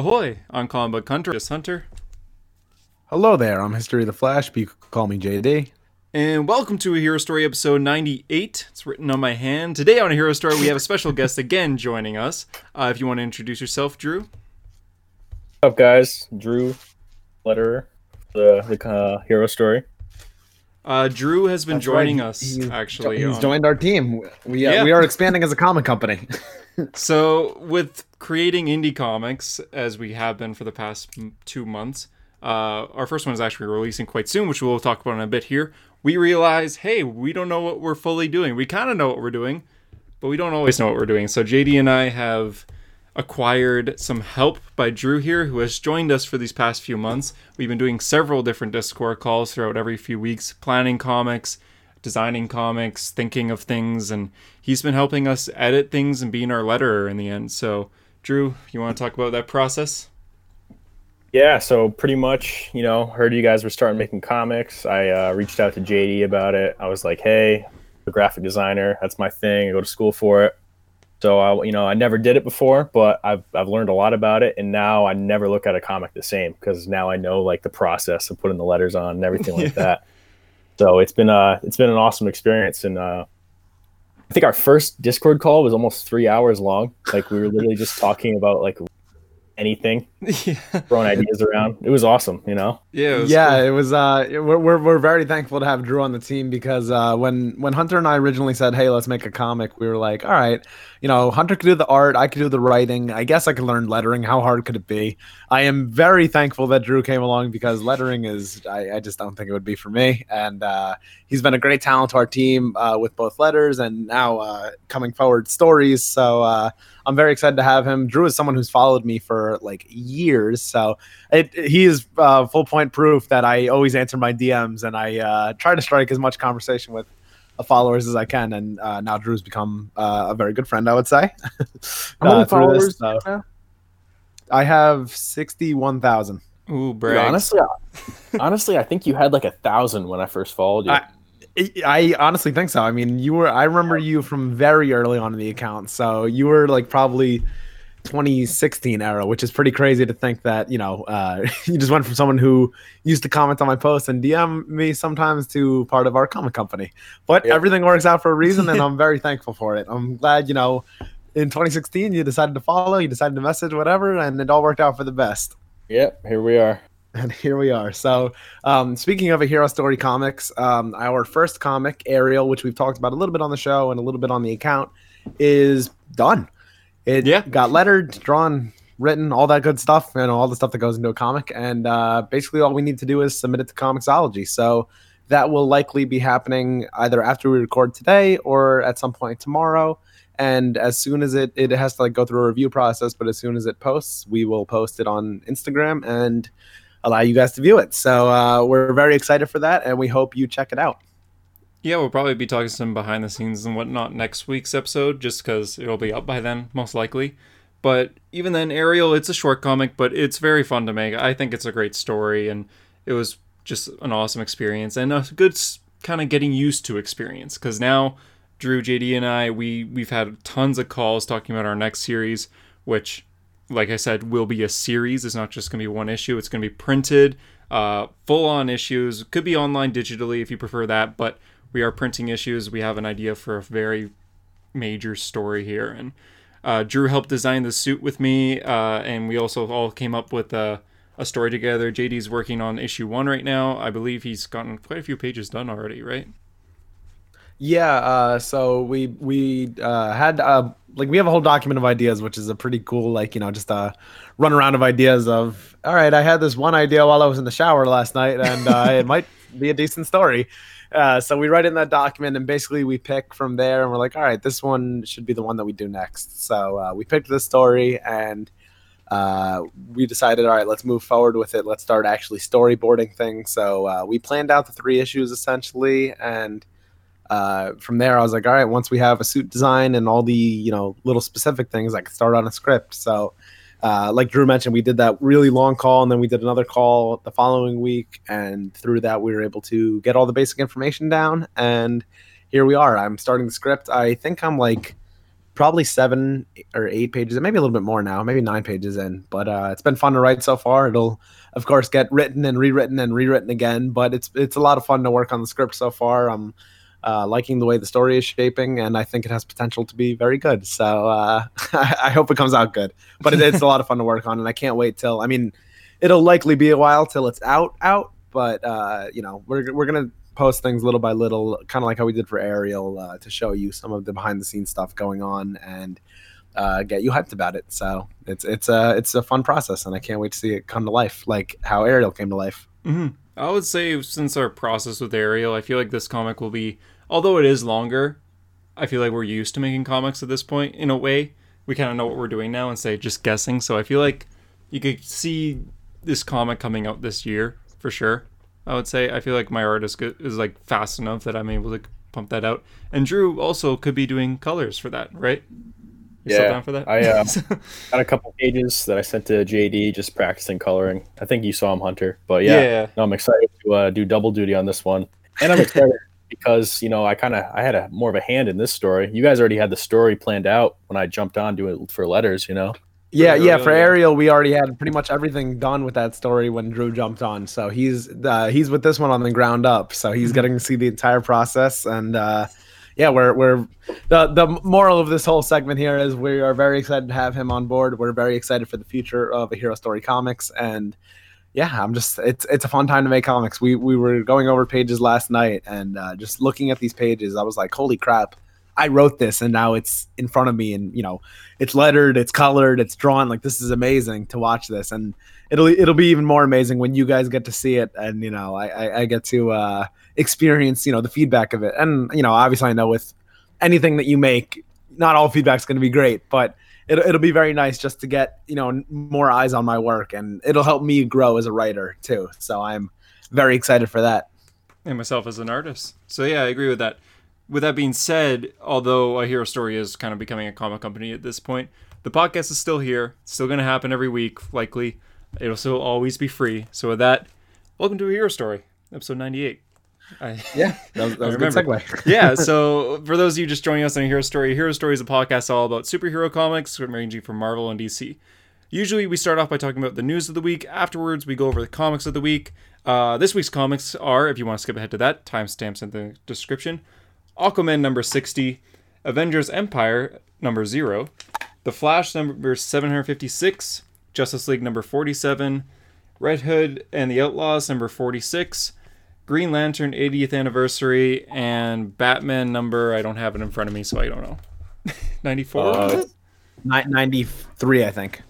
Ahoy! I'm Comic Book Hunter, just Hunter. Hello there, I'm History of the Flash, but you can call me JD. And welcome to a Hero Story episode 98. It's written on my hand. Today on a Hero Story, we have a special guest again joining us. Uh, if you want to introduce yourself, Drew. What's up, guys? Drew, letterer, the, the uh, Hero Story. Uh, Drew has been That's joining right. us, He's- actually. He's on- joined our team. We uh, Yeah. we are expanding as a comic company. So, with creating indie comics, as we have been for the past two months, uh, our first one is actually releasing quite soon, which we'll talk about in a bit here. We realize, hey, we don't know what we're fully doing. We kind of know what we're doing, but we don't always know what we're doing. So, JD and I have acquired some help by Drew here, who has joined us for these past few months. We've been doing several different Discord calls throughout every few weeks, planning comics, designing comics, thinking of things, and he's been helping us edit things and being our letterer in the end. So, Drew, you want to talk about that process? Yeah, so pretty much, you know, heard you guys were starting making comics. I uh, reached out to JD about it. I was like, hey, a graphic designer. That's my thing. I go to school for it. So, I, you know, I never did it before, but I've, I've learned a lot about it. And now I never look at a comic the same because now I know like the process of putting the letters on and everything like that. So it's been uh it's been an awesome experience. And uh, I think our first Discord call was almost three hours long. Like we were literally just talking about like anything, yeah, throwing ideas around. It was awesome, you know. yeah, it was yeah, cool. it was. Uh, we're, we're we're very thankful to have Drew on the team because uh, when when Hunter and I originally said, "Hey, let's make a comic," we were like, "All right, you know, Hunter could do the art, I could do the writing. I guess I could learn lettering. How hard could it be?" I am very thankful that Drew came along because lettering is, I, I just don't think it would be for me. And uh, he's been a great talent to our team uh, with both letters and now uh, coming forward stories. So uh, I'm very excited to have him. Drew is someone who's followed me for like years, so it, he is uh, full point proof that I always answer my DMs and I uh, try to strike as much conversation with followers as I can. And uh, now Drew's become uh, a very good friend, I would say. How many uh, through this, followers so- do you have? I have sixty-one thousand. Ooh, Dude, brag. honestly, I- honestly, I think you had like a thousand when I first followed you. I- I honestly think so. I mean, you were. I remember you from very early on in the account, so you were like probably 2016 era, which is pretty crazy to think that you know uh, you just went from someone who used to comment on my posts and DM me sometimes to part of our comic company. But Yeah. everything works out for a reason, and I'm very thankful for it. I'm glad you know. In 2016, you decided to follow, you decided to message, whatever, and it all worked out for the best. yep, here we are. And here we are. So, um, speaking of a Hero Story comics, um, our first comic, Ariel, which we've talked about a little bit on the show and a little bit on the account, is done. It Yeah. got lettered, drawn, written, all that good stuff, you know, all the stuff that goes into a comic. And uh, basically, all we need to do is submit it to Comixology. So, that will likely be happening either after we record today or at some point tomorrow. And as soon as it it has to like go through a review process, but as soon as it posts, we will post it on Instagram and allow you guys to view it. So uh, we're very excited for that, and we hope you check it out. Yeah, we'll probably be talking some behind the scenes and whatnot next week's episode, just because it'll be up by then, most likely. But even then, Ariel, it's a short comic, but it's very fun to make. I think it's a great story, and it was just an awesome experience and a good kind of getting used to experience. Because now, Drew, JD, and I, we we've had tons of calls talking about our next series, which, like I said, will be a series. It's not just gonna be one issue. It's gonna be printed, uh, full on issues. Could be online digitally if you prefer that, but we are printing issues. We have an idea for a very major story here, and uh, Drew helped design the suit with me, uh, and we also all came up with a, a story together. JD's working on issue one right now. I believe he's gotten quite a few pages done already, right? Yeah. Uh, so we we uh, had uh, like we have a whole document of ideas, which is a pretty cool like you know just a run around of ideas of all right. I had this one idea while I was in the shower last night, and uh, it might be a decent story. Uh, so we write in that document, and basically we pick from there, and we're like, all right, this one should be the one that we do next. So uh, we picked this story, and uh, we decided, all right, let's move forward with it. Let's start actually storyboarding things. So uh, we planned out the three issues essentially, and uh, from there, I was like, all right, once we have a suit design and all the you know little specific things, I can start on a script. So, uh, like Drew mentioned, we did that really long call, and then we did another call the following week, and through that, we were able to get all the basic information down. And here we are. I'm starting the script. I think I'm like probably seven or eight pages, and maybe a little bit more now, maybe nine pages in. But uh, it's been fun to write so far. It'll, of course, get written and rewritten and rewritten again. But it's it's a lot of fun to work on the script so far. I'm uh, liking the way the story is shaping, and I think it has potential to be very good. So uh, I hope it comes out good. But it, it's a lot of fun to work on, and I can't wait till. I mean, it'll likely be a while till it's out out. But uh, you know, we're we're gonna post things little by little, kind of like how we did for Ariel, uh, to show you some of the behind the scenes stuff going on and uh, get you hyped about it. So it's it's a it's a fun process, and I can't wait to see it come to life, like how Ariel came to life. Mm-hmm. I would say since our process with Ariel, I feel like this comic will be, although it is longer, I feel like we're used to making comics at this point in a way. We kind of know what we're doing now instead of just guessing. So I feel like you could see this comic coming out this year for sure. I would say I feel like my art is good, is like fast enough that I'm able to pump that out. And Drew also could be doing colors for that, right? You yeah, down for that? I uh, got a couple pages that I sent to JD, just practicing coloring. I think you saw him, Hunter. But yeah, yeah. No, I'm excited to uh, do double duty on this one, and I'm excited because you know I kind of I had a more of a hand in this story. You guys already had the story planned out when I jumped on doing it for letters. You know. Yeah, yeah. For Ariel, we already had pretty much everything done with that story when Drew jumped on. So he's uh, he's with this one on the ground up. So he's mm-hmm. getting to see the entire process, and uh, yeah, we're we're the the moral of this whole segment here is we are very excited to have him on board. We're very excited for the future of a Hero Story Comics, and yeah, I'm just it's it's a fun time to make comics. We we were going over pages last night, and uh, just looking at these pages, I was like, holy crap! I wrote this and now it's in front of me and you know it's lettered, it's colored, it's drawn. Like this is amazing to watch this and it'll it'll be even more amazing when you guys get to see it and you know I I, I get to uh, experience you know the feedback of it and you know obviously I know with anything that you make, not all feedback's going to be great, but it'll it'll be very nice just to get you know more eyes on my work and it'll help me grow as a writer too. So I'm very excited for that. And myself as an artist. So yeah, I agree with that with that being said, although a hero story is kind of becoming a comic company at this point, the podcast is still here. It's still going to happen every week, likely. It'll still always be free. So with that, welcome to a hero story, episode ninety-eight. I, yeah, that was, that was a good segue. yeah, so for those of you just joining us on Hero Story, Hero Story is a podcast all about superhero comics, ranging from Marvel and DC. Usually, we start off by talking about the news of the week. Afterwards, we go over the comics of the week. Uh, this week's comics are, if you want to skip ahead to that, timestamps in the description. Aquaman number 60, Avengers Empire number 0, The Flash number 756, Justice League number 47, Red Hood and the Outlaws number 46, Green Lantern 80th anniversary, and Batman number, I don't have it in front of me, so I don't know. 94? Uh, 93, I think.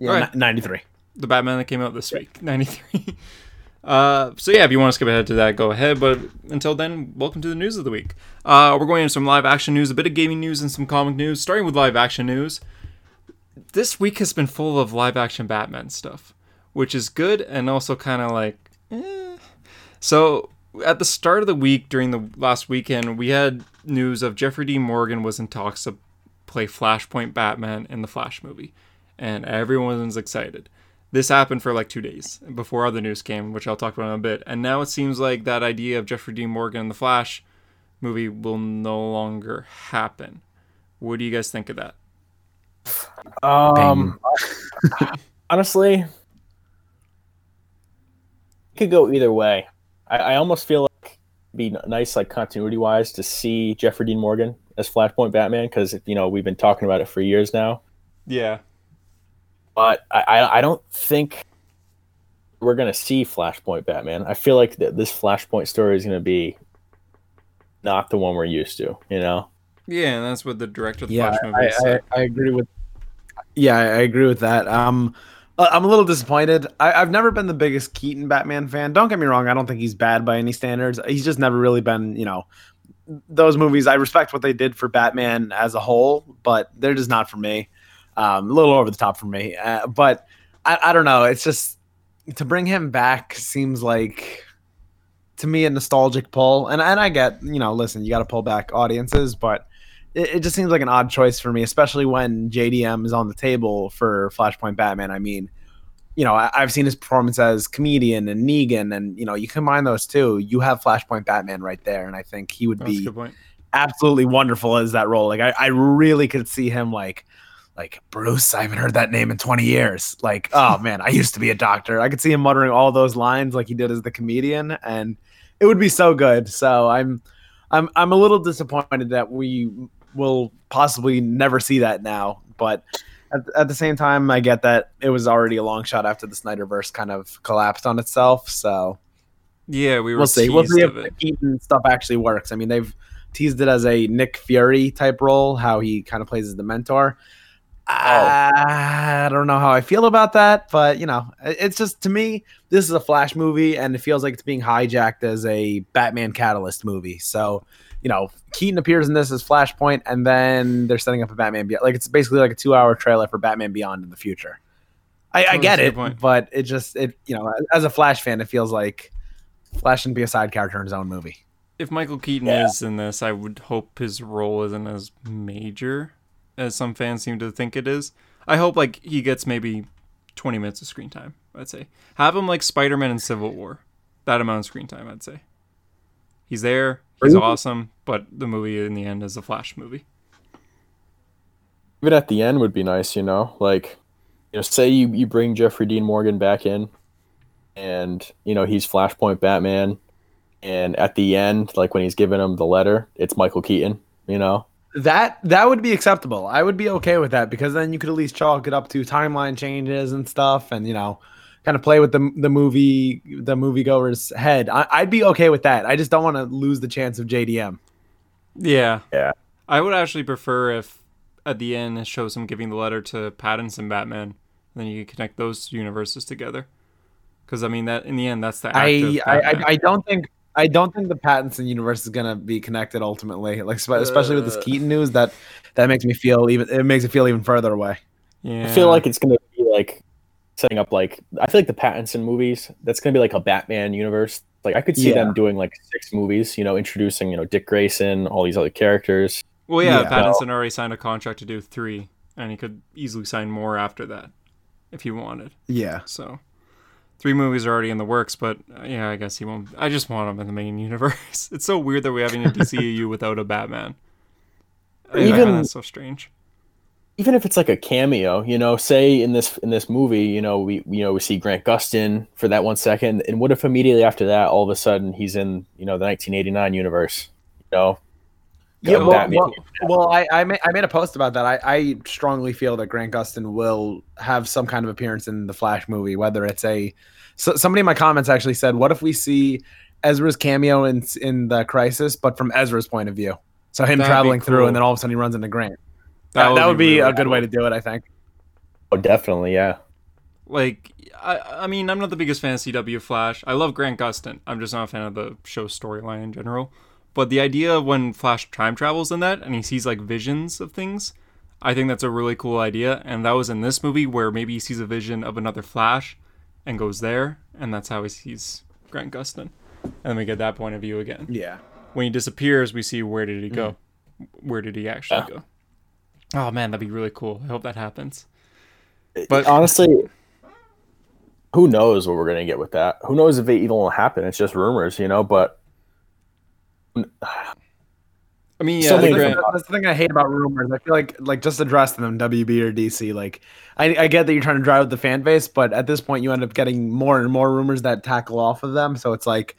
Yeah, right. 93. The Batman that came out this week, 93. Uh, so yeah, if you want to skip ahead to that, go ahead. But until then, welcome to the news of the week. Uh, we're going into some live action news, a bit of gaming news, and some comic news. Starting with live action news, this week has been full of live action Batman stuff, which is good and also kind of like. Eh. So at the start of the week, during the last weekend, we had news of Jeffrey D. Morgan was in talks to play Flashpoint Batman in the Flash movie, and everyone was excited this happened for like two days before other news came, which I'll talk about in a bit. And now it seems like that idea of Jeffrey Dean Morgan in the Flash movie will no longer happen. What do you guys think of that? Um, honestly, it could go either way. I, I almost feel like be nice, like continuity wise, to see Jeffrey Dean Morgan as Flashpoint Batman because you know we've been talking about it for years now. Yeah but I, I don't think we're gonna see Flashpoint Batman. I feel like th- this Flashpoint story is gonna be not the one we're used to. You know? Yeah, and that's what the director of the yeah, Flash movie I, I, I, agree with. Yeah, I agree with that. Um, I'm a little disappointed. I, have never been the biggest Keaton Batman fan. Don't get me wrong. I don't think he's bad by any standards. He's just never really been, you know, those movies. I respect what they did for Batman as a whole, but they're just not for me. Um, a little over the top for me, uh, but I, I don't know. It's just to bring him back seems like to me a nostalgic pull, and and I get you know, listen, you got to pull back audiences, but it, it, just seems like an odd choice for me, especially when JDM is on the table for Flashpoint Batman. I mean, you know, I, have seen his performance as comedian and Negan, and you know, you combine those two, you have Flashpoint Batman right there, and I think he would That's be absolutely wonderful as that role. Like I, I really could see him like like Bruce, I haven't heard that name in 20 years. Like, oh man, I used to be a doctor. I could see him muttering all those lines like he did as the comedian, and it would be so good. So I'm I'm I'm a little disappointed that we will possibly never see that now. But at, at the same time, I get that it was already a long shot after the Snyderverse kind of collapsed on itself. So Yeah, we were we'll see. We'll see if the Keaton stuff actually works. I mean, they've teased it as a Nick Fury type role, how he kind of plays as the mentor. Oh. I don't know how I feel about that, but you know, it's just to me, this is a Flash movie, and it feels like it's being hijacked as a Batman Catalyst movie. So, you know, Keaton appears in this as Flashpoint, and then they're setting up a Batman Beyond. Like it's basically like a two-hour trailer for Batman Beyond in the future. I, I get that's a good it, point. but it just it you know, as a Flash fan, it feels like Flash shouldn't be a side character in his own movie. If Michael Keaton Yeah. is in this, I would hope his role isn't as major as some fans seem to think it is. I hope like he gets maybe 20 minutes of screen time. I'd say have him like Spider-Man in Civil War, that amount of screen time. I'd say he's there, he's Really? awesome, but the movie in the end is a Flash movie. Even at the end would be nice, you know. Like, you know, say you you bring Jeffrey Dean Morgan back in, and you know he's Flashpoint Batman, and at the end, like when he's giving him the letter, it's Michael Keaton. You know, That that would be acceptable. I would be okay with that because then you could at least chalk it up to timeline changes and stuff, and you know, kind of play with the the movie the moviegoer's head. I, I'd be okay with that. I just don't want to lose the chance of JDM. Yeah. Yeah. I would actually prefer if at the end it shows him giving the letter to Pattinson Batman, then you can connect those universes together. Because I mean that in the end, that's the act I, I I I don't think I don't think the Pattinson universe is gonna be connected ultimately. Like spe- especially with this Uh. Keaton news, that that makes me feel even it makes it feel even further away. yeah. I feel like it's gonna be like setting up like I feel like the Pattinson movies. That's gonna be like a Batman universe. Like I could see Yeah. them doing like six movies. You know, introducing you know Dick Grayson, all these other characters. well, yeah, yeah. Pattinson already signed a contract to do three, and he could easily sign more after that if he wanted. Yeah. So three movies are already in the works, but uh, yeah, I guess he won't. I just want him in the main universe. It's so weird that we're having a DCEU without a Batman. I Even- find that so strange. Even if it's like a cameo, you know, say in this in this movie, you know, we you know we see Grant Gustin for that one second, and what if immediately after that, all of a sudden he's in you know the 1989 universe, you know? Yeah, well, well, well, I I made, I made a post about that. I, I strongly feel that Grant Gustin will have some kind of appearance in the Flash movie, whether it's a. So somebody in my comments actually said, "What if we see Ezra's cameo in in the Crisis, but from Ezra's point of view? So him That'd be traveling through, and then all of a sudden he runs into Grant. That, that would be, really a good cool. way to do it, I think. Oh, definitely, yeah. like I, I mean i'm not the biggest fan of cw flash. I love grant gustin. I'm just not a fan of the show storyline in general. But the idea of when flash time travels in that and he sees like visions of things i think that's a really cool idea. And that was in this movie where maybe he sees a vision of another flash and goes there and that's how he sees grant gustin. And then we get that point of view again. Yeah. when he disappears we see where did he go? Mm-hmm. Where did he actually go oh man that'd be really cool i hope that happens But- honestly, who knows what we're gonna get with that? Who knows if it even will happen? It's just rumors, you know. But i mean yeah So I that's, Grant- that's the thing I hate about rumors. I feel like like just address them WB or DC. Like I, I get that you're trying to drive with the fan base, but at this point you end up getting more and more rumors that tackle off of them. So it's like,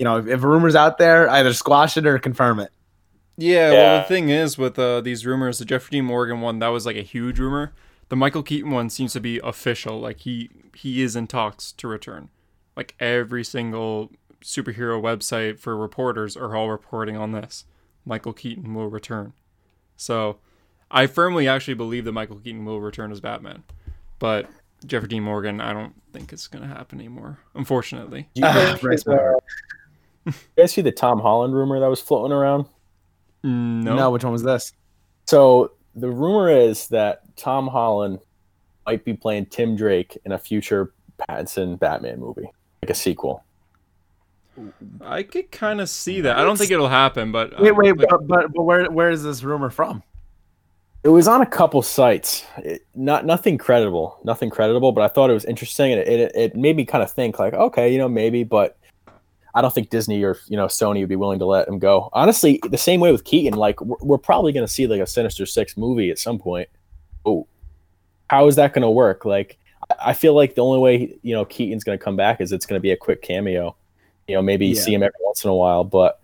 you know, if, if a rumor's out there, either squash it or confirm it. Yeah, well, the thing is with uh, these rumors, the Jeffrey Dean Morgan one that was like a huge rumor. The Michael Keaton one seems to be official. Like he he is in talks to return. Like every single superhero website for reporters are all reporting on this. Michael Keaton will return. So, I firmly actually believe that Michael Keaton will return as Batman. But Jeffrey Dean Morgan, I don't think it's gonna happen anymore. Unfortunately. do you guys, Breaks see my the, heart. you guys see the Tom Holland rumor that was floating around? No. No. which one was this? So the rumor is that Tom Holland might be playing Tim Drake in a future Pattinson Batman movie, like a sequel. I could kind of see that. I don't think it'll happen, but uh, Wait, wait, like- but, but but where where is this rumor from? It was on a couple sites, it, not nothing credible, nothing credible, but I thought it was interesting, and it, it, it made me kind of think like, okay, you know, maybe, but I don't think Disney or you know Sony would be willing to let him go. Honestly, the same way with Keaton. Like we're, we're probably going to see like a Sinister Six movie at some point. Oh, how is that going to work? Like I- I feel like the only way you know Keaton's going to come back is it's going to be a quick cameo. You know, maybe Yeah. see him every once in a while, but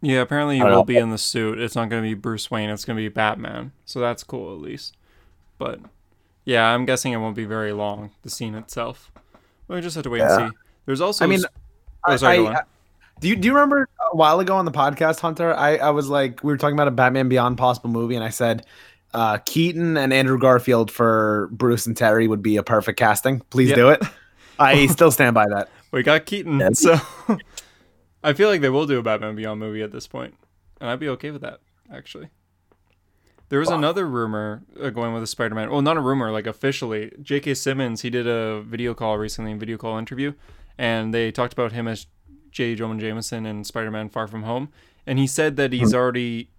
Yeah, apparently he will know. be in the suit. It's not going to be Bruce Wayne. It's going to be Batman. So that's cool at least. But yeah, I'm guessing it won't be very long. The scene itself. We just have to wait Yeah. and see. There's also. I mean, s- oh, sorry, I-. I- do you do you remember a while ago on the podcast, Hunter? I, I was like, we were talking about a Batman Beyond possible movie, and I said uh, Keaton and Andrew Garfield for Bruce and Terry would be a perfect casting. Please Yeah. do it. I still stand by that. we got Keaton. Yeah. So I feel like they will do a Batman Beyond movie at this point, and I'd be okay with that actually. There was another rumor uh, going with a Spider-Man. Well, not a rumor, like officially. J.K. Simmons, he did a video call recently, a video call interview, and they talked about him as J. Jonah Jameson in Spider-Man: Far From Home, and he said that he's hmm. already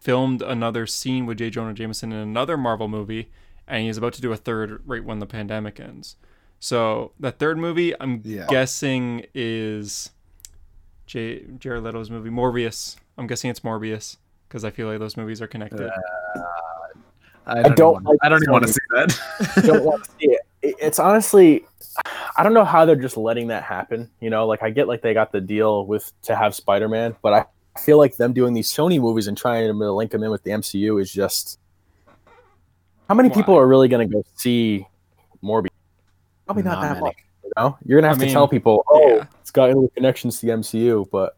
filmed another scene with J. Jonah Jameson in another Marvel movie, and he's about to do a third right when the pandemic ends. So that third movie, I'm Yeah. guessing is J. Jared Leto's movie Morbius. I'm guessing it's Morbius because I feel like those movies are connected. Uh, I don't don't. like I don't even want to see that. don't want to see it. It- It's honestly, I don't know how they're just letting that happen. You know, like I get like they got the deal with to have Spider Man, but I feel like them doing these Sony movies and trying to link them in with the MCU is just. How many Why? people are really going to go see Morbius? Probably not, Not that many. much. You know, you're gonna have I to tell people, oh, yeah. it's got little connections to the MCU, but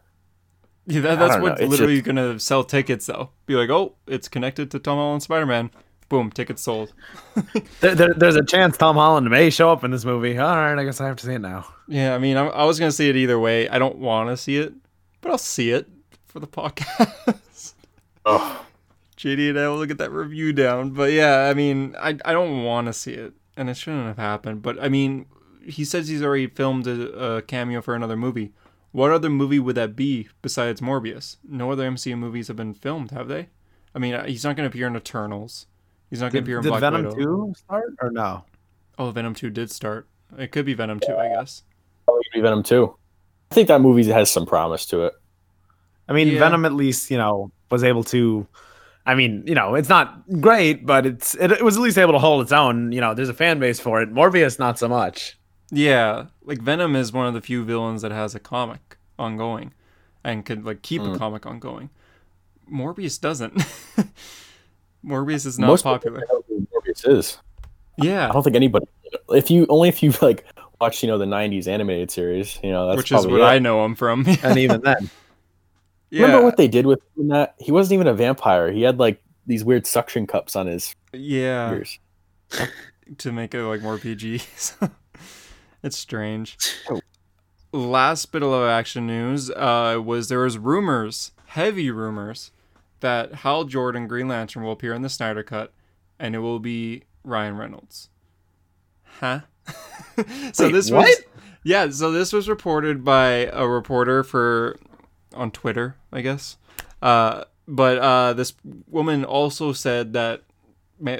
Yeah, that, that's don't what's know, it's literally gonna sell tickets though. Be like, oh, it's connected to Tom Holland Spider Man. Boom, tickets sold. There, there- there's a chance Tom Holland may show up in this movie. All right, I guess I have to see it now. Yeah, I mean, I, I was gonna see it either way. I don't want to see it, but I'll see it for the podcast. oh, JD and I will get that review down. But yeah, I mean, I I don't want to see it, and it shouldn't have happened. But I mean, he says he's already filmed a, a cameo for another movie. What other movie would that be besides Morbius? No other MCU movies have been filmed, have they? I mean, he's not going to appear in Eternals. He's not going Did, to appear in did Black Venom Widow. two start or no? Oh, Venom 2 did start. It could be Venom 2, I guess. probably gonna be Venom too. I think that movie has some promise to it. I mean, Yeah. Venom at least you know was able to. I mean, you know, it's not great, but it's it, it was at least able to hold its own. You know, there's a fan base for it. Morbius, not so much. Yeah, like Venom is one of the few villains that has a comic ongoing and could like keep a Mm. comic ongoing. Morbius doesn't. Morbius is not Most popular. know Morbius is. Yeah, I don't think anybody. If you only if you like watch, you know, the '90s animated series, you know, that's which is what it. I know him from. And even then, yeah, Remember what they did with him that? He wasn't even a vampire. He had like these weird suction cups on his yeah, ears. to make it like more PG. it's strange. Oh. Last bit of action news uh, was there was rumors, heavy rumors, that Hal Jordan Green Lantern will appear in the Snyder Cut, and it will be Ryan Reynolds. Huh? so Wait, this what? was yeah. So this was reported by a reporter for on Twitter, I guess. Uh, but uh, this woman also said that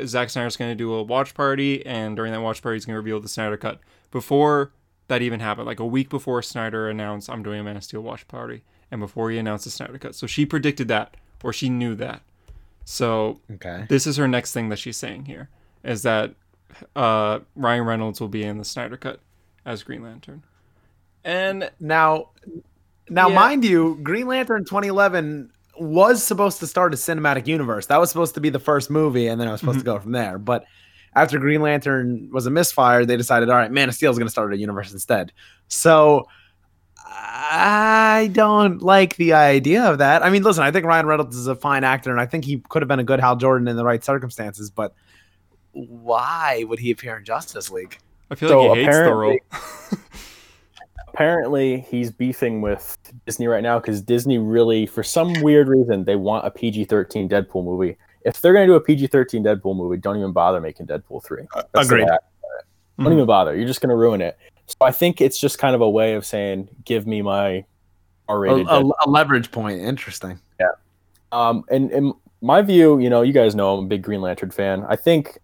Zack Snyder's going to do a watch party, and during that watch party, he's going to reveal the Snyder Cut. Before that even happened, like a week before Snyder announced, I'm doing a Man of Steel watch party, and before he announced the Snyder Cut. So she predicted that, or she knew that. So okay. this is her next thing that she's saying here, is that uh, Ryan Reynolds will be in the Snyder Cut as Green Lantern. And Now, now, Yeah. mind you, Green Lantern 2011 was supposed to start a cinematic universe. That was supposed to be the first movie, and then I was supposed to go from there. But after Green Lantern was a misfire, they decided, all right, Man of Steel is going to start a universe instead. So I don't like the idea of that. I mean, listen, I think Ryan Reynolds is a fine actor, and I think he could have been a good Hal Jordan in the right circumstances. But why would he appear in Justice League? I feel So like he hates the role. apparently- Apparently, he's beefing with Disney right now because Disney really, for some weird reason, they want a PG-13 Deadpool movie. If they're gonna do a PG-13 Deadpool movie, don't even bother making Deadpool three. That's agreed. Don't Mhm. even bother. You're just gonna ruin it. So I think it's just kind of a way of saying, give me my A, R-rated. a, Deadpool. a leverage point. Interesting. Yeah. Um, and in my view, you know, you guys know I'm a big Green Lantern fan. I think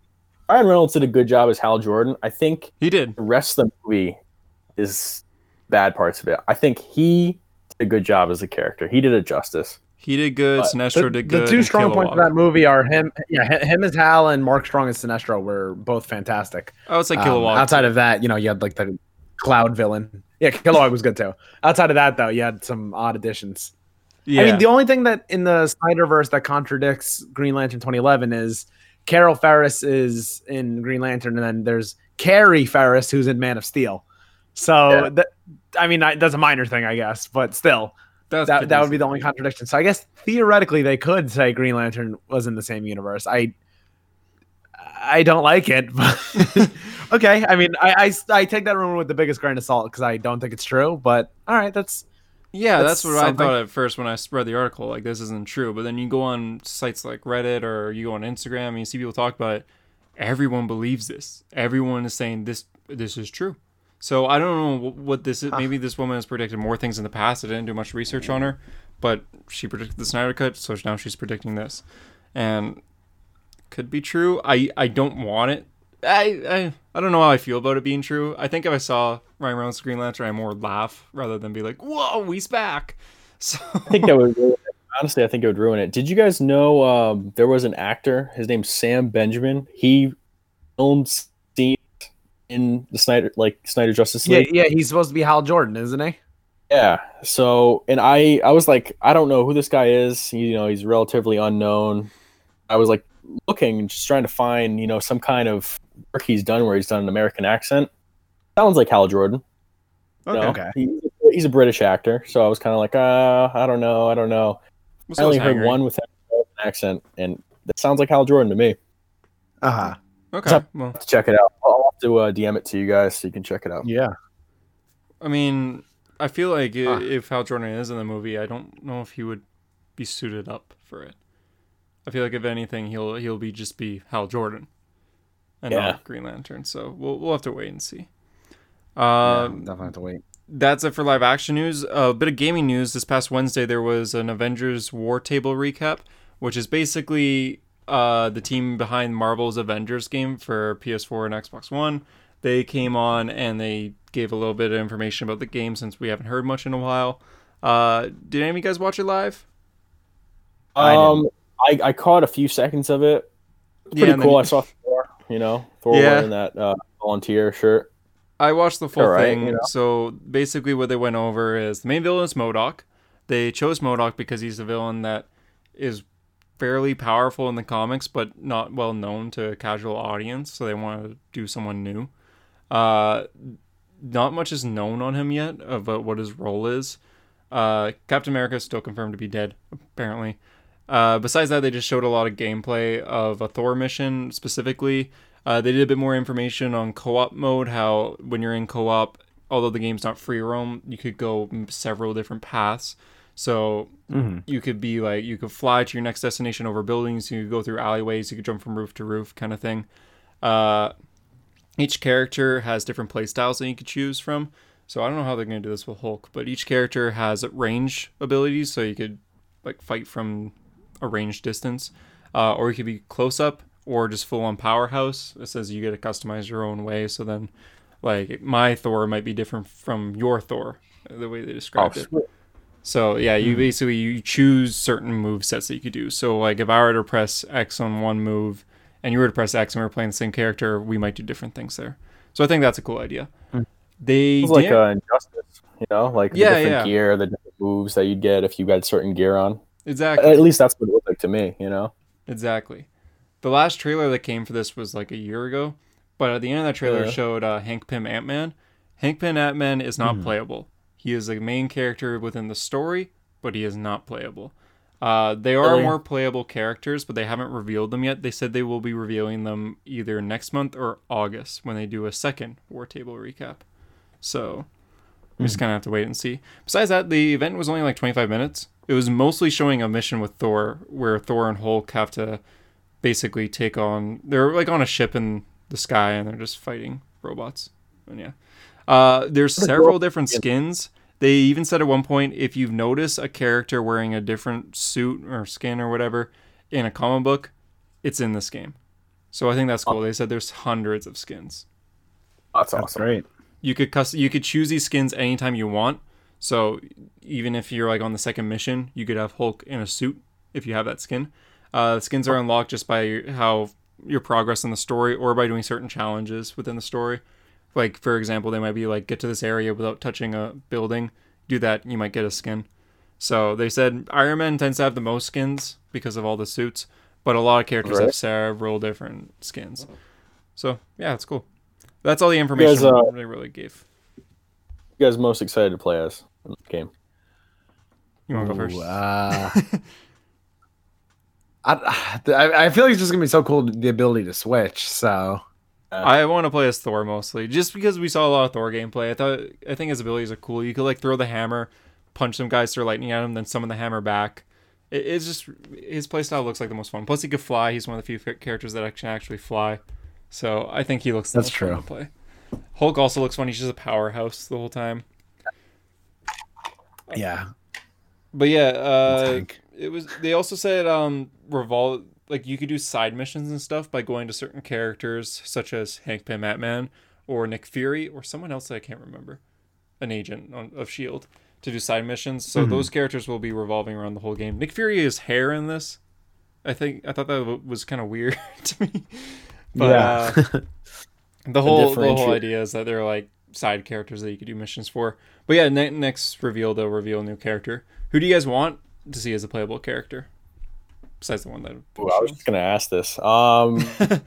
Ryan Reynolds did a good job as Hal Jordan. I think He did. the rest of the movie is bad parts of it. I think he did a good job as a character. He did it justice. He did good. But Sinestro The, did the good. two and strong points of that movie are him, yeah, him as Hal and Mark Strong as Sinestro were both fantastic. I would say Um, Kilowog. outside of that, you know, you had like the cloud villain. Yeah, Kilowog was good too. Outside of that, though, you had some odd additions. yeah. I mean, the only thing that in the Snyderverse that contradicts Green Lantern 2011 is Carol Ferris is in Green Lantern, and then there's Carrie Farris who's in Man of Steel. So, Yeah. that, I mean, that's a minor thing, I guess, but still, That's that, that would be the only contradiction. So, I guess theoretically, they could say Green Lantern was in the same universe. I, I don't like it, okay. I mean, I, I, I take that rumor with the biggest grain of salt because I don't think it's true. But all right, that's Yeah, that's, That's what I thought at first when I read the article. Like, this isn't true. But then you go on sites like Reddit or you go on Instagram and you see people talk about it. Everyone believes this. Everyone is saying this. This is true. So I don't know what this is. Maybe this woman has predicted more things in the past. I didn't do much research on her, but she predicted the Snyder Cut, so now she's predicting this, and could be true. I I don't want it. I I I don't know how I feel about it being true. I think if I saw Ryan Reynolds Green Lantern, I more laugh rather than be like, "Whoa, he's back." So I think that would honestly. I think it would ruin it. Did you guys know um, there was an actor? His name's Sam Benjamin. He filmed scenes in the Snyder, like Snyder Justice yeah, League. yeah. yeah, He's supposed to be Hal Jordan, isn't he? Yeah. So, and I, I was like, I don't know who this guy is. You know, he's relatively unknown. I was like looking, and just trying to find, you know, some kind of work he's done where he's done an American accent. Sounds like Hal Jordan. you know? Okay. He- he's a British actor, so I was kind of like, uh, I don't know, I don't know. What's I only heard hangry? one with an accent, and that sounds like Hal Jordan to me. Uh huh. Okay. Well, Have to check it out. I'll have to uh, DM it to you guys so you can check it out. Yeah. I mean, I feel like Huh. if Hal Jordan is in the movie, I don't know if he would be suited up for it. I feel like if anything, he'll he'll be just be Hal Jordan, and Yeah. not Green Lantern. So we'll we'll have to wait and see. Yeah, Um, definitely have to wait. that's it for live action news. A bit of gaming news. This past Wednesday, there was an Avengers War Table recap, which is basically uh, the team behind Marvel's Avengers game for PS4 and Xbox One. They came on and they gave a little bit of information about the game since we haven't heard much in a while. Uh, did any of you guys watch it live? I Um, I, I caught a few seconds of it. Yeah, pretty then cool. you- I saw Thor. You know, Thor Yeah. wearing that uh, volunteer shirt. I watched the full Alright, thing. you know. So basically, what they went over is the main villain is MODOK. They chose MODOK because he's a villain that is fairly powerful in the comics, but not well known to a casual audience. So they wanted to do someone new. Uh, not much is known on him yet about what his role is. Uh, Captain America is still confirmed to be dead, apparently. Uh, besides that, they just showed a lot of gameplay of a Thor mission specifically. Uh, they did a bit more information on co-op mode. How when you're in co-op, although the game's not free roam, you could go several different paths. So Mhm. you could be like you could fly to your next destination over buildings. You could go through alleyways. You could jump from roof to roof, kind of thing. Uh, each character has different play styles that you could choose from. So I don't know how they're going to do this with Hulk, but each character has range abilities, so you could like fight from a range distance, uh, or you could be close up, or just full on powerhouse. It says you get to customize your own way. So then, like my Thor might be different from your Thor, the way they Oh, described it. sweet. So yeah, you basically you choose certain move sets that you could do. So like if I were to press X on one move, and you were to press X and we are playing the same character, we might do different things there. So I think that's a cool idea. They It's like uh, Injustice, you know, like the different yeah. gear, the different moves that you'd get if you had certain gear on. Exactly At least that's what it looked like to me, you know. exactly. The last trailer that came for this was like a year ago, but at the end of that trailer Yeah. showed uh, Hank Pym Ant Man. Hank Pym Ant Man is not playable. He is a main character within the story, but he is not playable. Uh, they are Really? more playable characters, but they haven't revealed them yet. They said they will be revealing them either next month or August when they do a second War Table recap. So we just kind of have to wait and see. Besides that, the event was only like 25 minutes. It was mostly showing a mission with Thor, where Thor and Hulk have to basically take on. They're like on a ship in the sky, and they're just fighting robots. And yeah, uh, there's several different skins. They even said at one point, if you've noticed a character wearing a different suit or skin or whatever in a comic book, it's in this game. So I think that's cool. They said there's hundreds of skins. That's That's awesome. great. you could cus- you could choose these skins anytime you want. So even if you're like on the second mission, you could have Hulk in a suit if you have that skin. Uh, skins are unlocked just by how your progress in the story or by doing certain challenges within the story. Like for example, they might be like get to this area without touching a building. Do that, you might get a skin. So they said Iron Man tends to have the most skins because of all the suits, but a lot of characters Right. have several different skins. So yeah, it's cool. That's all the information guys, uh, they really gave. You guys most excited to play as in the game? You want to go first? Ooh, uh, I, I I feel like it's just gonna be so cool the ability to switch. So I want to play as Thor mostly, just because we saw a lot of Thor gameplay. I thought I think his abilities are cool. You could like throw the hammer, punch some guys, throw lightning at him, then summon the hammer back. It, it's just his playstyle looks like the most fun. Plus, he could fly. He's one of the few characters that can actually fly. So I think he looks the That's most fun true. to play. Hulk also looks fun. He's just a powerhouse the whole time. Yeah, But yeah, uh, it was. They also said um revolve like you could do side missions and stuff by going to certain characters such as Hank Pym Ant Man or Nick Fury or someone else that I can't remember, an agent on, of Shield to do side missions. So Mhm. those characters will be revolving around the whole game. Nick Fury is hair in this. I think I thought that was kind of weird to me. But yeah. uh, the whole the whole idea is that they're like side characters that you could do missions for. But yeah, ne- next reveal they'll reveal a new character. Who do you guys want to see as a playable character? Besides the one that. Ooh, I was just gonna ask this. Um,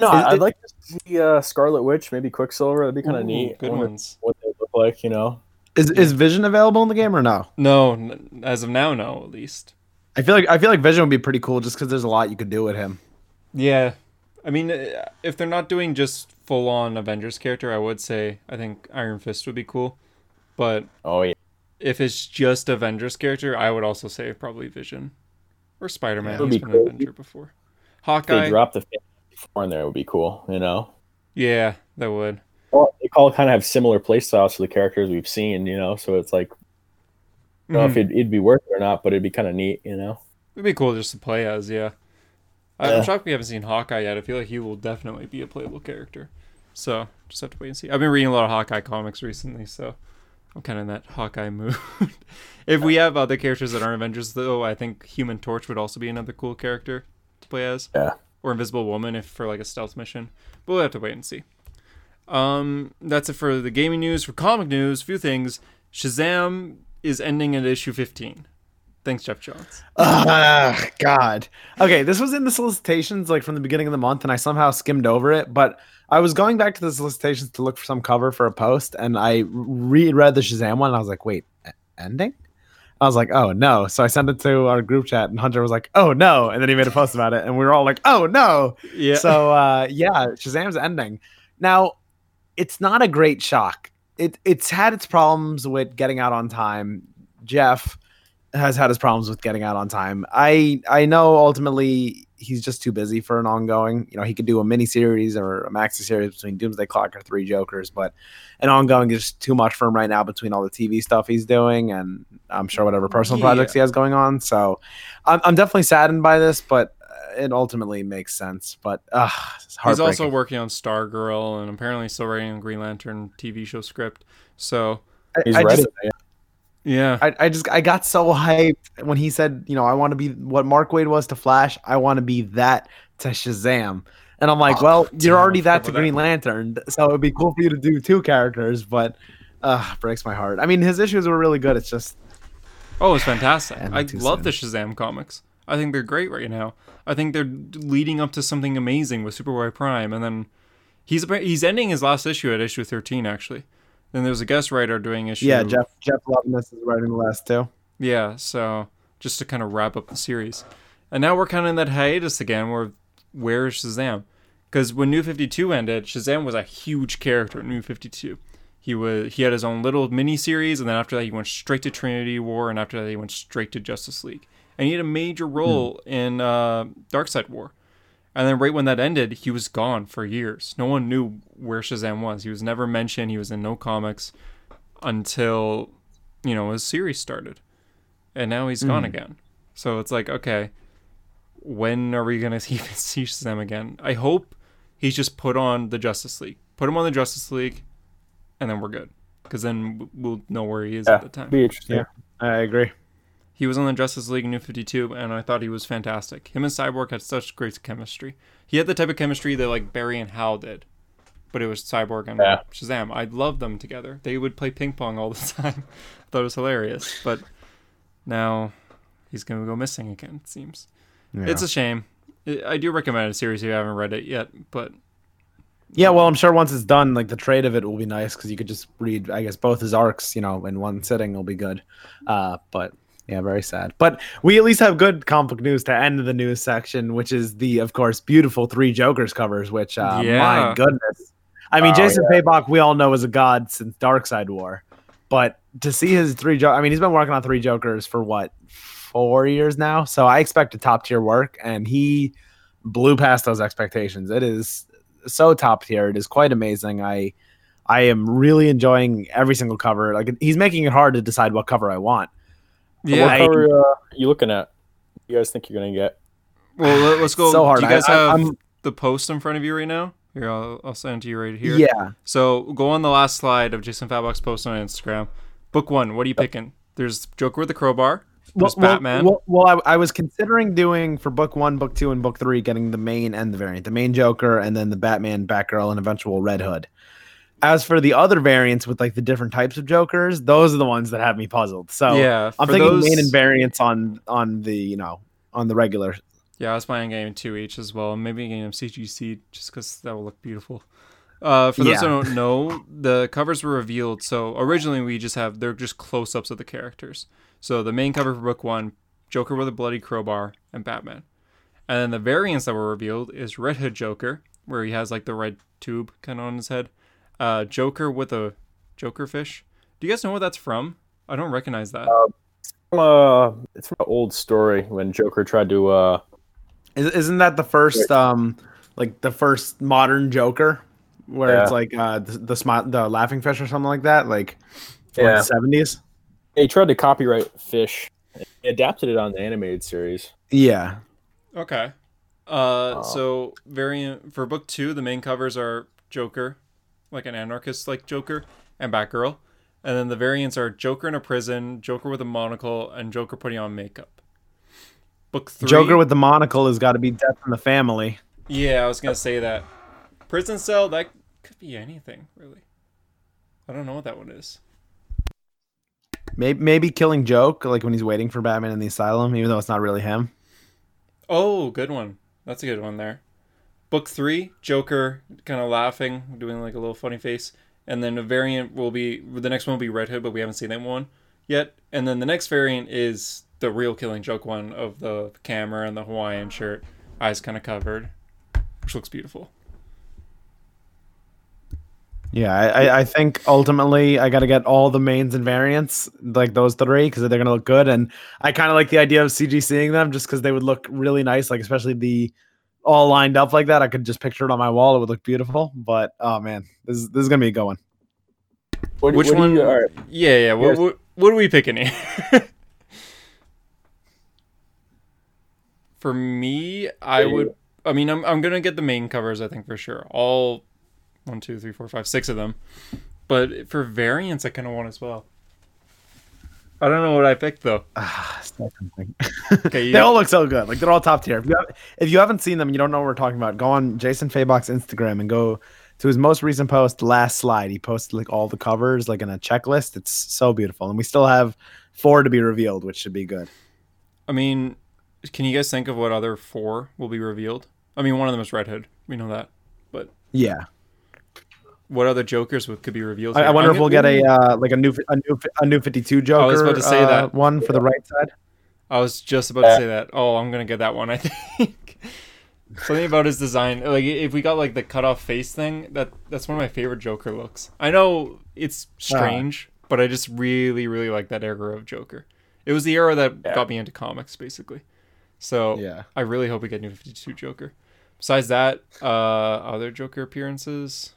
no, I- I'd like to see uh, Scarlet Witch, maybe Quicksilver. That'd be kind of neat. Good ones. What they look like, you know? is is Vision available in the game or no? No, n- as of now, no. At least. I feel like I feel like Vision would be pretty cool just because there's a lot you could do with him. Yeah, I mean, uh, if they're not doing just full on Avengers character, I would say I think Iron Fist would be cool. But Oh yeah. if it's just Avengers character, I would also say probably Vision or Spider Man. Yeah. Would He's be been cool. an Avenger before. If they Hawkeye. drop the four in there, it would be cool, you know? Yeah, that would. Well, they all kind of have similar play styles to the characters we've seen, you know? So it's like, I don't know if Mhm. it'd, it'd be worth it or not, but it'd be kind of neat, you know? It'd be cool just to play as, yeah. Yeah. I'm shocked we haven't seen Hawkeye yet. I feel like he will definitely be a playable character. So just have to wait and see. I've been reading a lot of Hawkeye comics recently, so I'm kind of in that Hawkeye mood. if we have other characters that aren't Avengers, though, I think Human Torch would also be another cool character to play as. Yeah. Or Invisible Woman if for like a stealth mission. But we'll have to wait and see. Um, that's it for the gaming news. For comic news, a few things. Shazam is ending at issue 15. Thanks, Geoff Johns. Ah, God. Okay, this was in the solicitations like from the beginning of the month, and I somehow skimmed over it. But I was going back to the solicitations to look for some cover for a post, and I reread the Shazam one. And I was like, "Wait, ending?" I was like, "Oh no!" So I sent it to our group chat, and Hunter was like, "Oh no!" And then he made a post about it, and we were all like, "Oh no!" Yeah. So uh, yeah, Shazam's ending. Now, it's not a great shock. It it's had its problems with getting out on time. Geoff has had his problems with getting out on time. I I know ultimately he's just too busy for an ongoing. You know, he could do a mini series or a maxi series between Doomsday Clock or Three Jokers, but an ongoing is just too much for him right now between all the TV stuff he's doing and I'm sure whatever personal Yeah. projects he has going on. So I'm I'm definitely saddened by this, but uh, it ultimately makes sense. But uh, He's also working on Stargirl and apparently still writing a Green Lantern TV show script. So I- He's I ready. just- yeah, I, I just I got so hyped when he said, you know, I want to be what Mark Waid was to Flash. I want to be that to Shazam. And I'm like, Oh, well, damn, you're already that to about that. Green Lantern, so it'd be cool for you to do two characters. But uh, breaks my heart. I mean, his issues were really good. It's just oh, it's fantastic. I love the Shazam comics. I think they're great right now. I think they're leading up to something amazing with Superboy Prime, and then he's he's ending his last issue at issue 13 actually. Then there's a guest writer doing issue. yeah. Jeff Jeff Loveness is writing the last two. Yeah, so just to kind of wrap up the series. And now we're kind of in that hiatus again where where's Shazam? Because when New 52 ended, Shazam was a huge character in New 52. He was he had his own little mini series, and then after that he went straight to Trinity War, and after that he went straight to Justice League. And he had a major role in uh, Side War. And then right when that ended, he was gone for years. No one knew where Shazam was. He was never mentioned. He was in no comics until you know his series started, and now he's gone hmm. again. So it's like, okay, when are we gonna even see Shazam again? I hope he's just put on the Justice League put him on the Justice League, and then we're good. Because then we'll know where he is Yeah, at the time. be interesting. Yeah. I agree. He was on the Justice League in New 52, and I thought he was fantastic. Him and Cyborg had such great chemistry. He had the type of chemistry that like Barry and Hal did, but it was Cyborg and Yeah. Shazam. I loved them together. They would play ping pong all the time. I thought it was hilarious. But now he's gonna go missing again. It seems. Yeah. It's a shame. I I do recommend a series if you haven't read it yet, but Yeah, well, I'm sure once it's done, like the trade of it will be nice because you could just read, I guess, both his arcs, you know, in one sitting will be good. Uh, but yeah, very sad. But we at least have good comic news to end the news section, which is the, of course, beautiful three Jokers covers. Which, uh, Yeah. my goodness, I mean, Oh, Jason Fabok, we all know is a god since Darkseid War, but to see his three, jo- I mean, he's been working on three Jokers for what four years now, so I expect a top tier work, and he blew past those expectations. It is so top tier. It is quite amazing. I I am really enjoying every single cover. Like he's making it hard to decide what cover I want. So yeah. what cover uh, are you looking at? You guys think you're gonna get? well, let- let's go. So hard. Do you guys I- I- have I'm- the post in front of you right now? Here, I'll, I'll send it to you right here. Yeah. So go on the last slide of Jason Fabok post on Instagram. Book one. What are you picking? There's Joker with the crowbar. There's Batman. Well, well, I, I was considering doing for book one, book two, and book three, getting the main and the variant, the main Joker, and then the Batman, Batgirl, and eventual Red Hood. As for the other variants with like the different types of Jokers, those are the ones that have me puzzled. So yeah, I'm thinking those- main and variants on on the you know on the regular. Yeah, I was playing game two each as well. Maybe them CGC just because that will look beautiful. Uh, for those who don't know, the covers were revealed. So originally we just have they're just close ups of the characters. So the main cover for book one, Joker with a bloody crowbar and Batman, and then the variants that were revealed is Red Hood Joker, where he has like the red tube kind of on his head. Uh, Joker with a Joker fish. Do you guys know what that's from? I don't recognize that. Uh, it's from an old story when Joker tried to. Uh, Is, isn't that the first um like the first modern Joker where it's like uh the the, smile, the laughing fish or something like that like from Yeah. the seventies? he tried to copyright Fish. He adapted it on the animated series. Yeah. Okay. Uh, Oh. so variant for book two, the main covers are Joker, like an anarchist like Joker, and Batgirl, and then the variants are Joker in a prison, Joker with a monocle, and Joker putting on makeup. Book three, Joker with the monocle has got to be Death in the Family. yeah, I was gonna say that prison cell that could be anything really. I don't know what that one is. Maybe maybe killing Joke like when he's waiting for Batman in the asylum, even though it's not really him. Oh, good one. That's a good one there. Book three, Joker kind of laughing, doing like a little funny face. And then a variant will be the next one will be Red Hood, but we haven't seen that one yet. And then the next variant is the real Killing Joke one of the camera and the Hawaiian shirt, eyes kind of covered, which looks beautiful. Yeah, I, I, think ultimately I got to get all the mains and variants, like those three, because they're gonna look good. And I kind of like the idea of CG seeing them, just because they would look really nice, like especially the all lined up like that. I could just picture it on my wall; it would look beautiful. But oh man, this is this is gonna be a good one. What, Which what one? You, all right, Yeah, yeah. What, what, what are we picking here? for me, I would. I mean, I'm I'm gonna get the main covers. I think for sure. All one, two, three, four, five, six of them. But for variants, I kind of want as well. I don't know what I picked though. Ah, it's not something. Okay, you, they all look so good. Like they're all top tier. If you, have, if you haven't seen them, you don't know what we're talking about. Go on Jason Fabok's Instagram and go to his most recent post, last slide. He posted like all the covers, like in a checklist. It's so beautiful, and we still have four to be revealed, which should be good. I mean, can you guys think of what other four will be revealed? I mean, one of them is Red Hood. We know that. But Yeah, what other Jokers would, could be revealed? I, I wonder I'm if we'll gonna- get a uh, like a new a new a new fifty two Joker. I was about to say uh, that. one for the right side. I was just about to say that. Oh, I'm gonna get that one. I think something about his design. Like if we got like the cut off face thing, that that's one of my favorite Joker looks. I know it's strange, but I just really really like that era of Joker. It was the era that Yeah. got me into comics, basically. So Yeah. I really hope we get New Fifty Two Joker. Besides that, uh, other Joker appearances,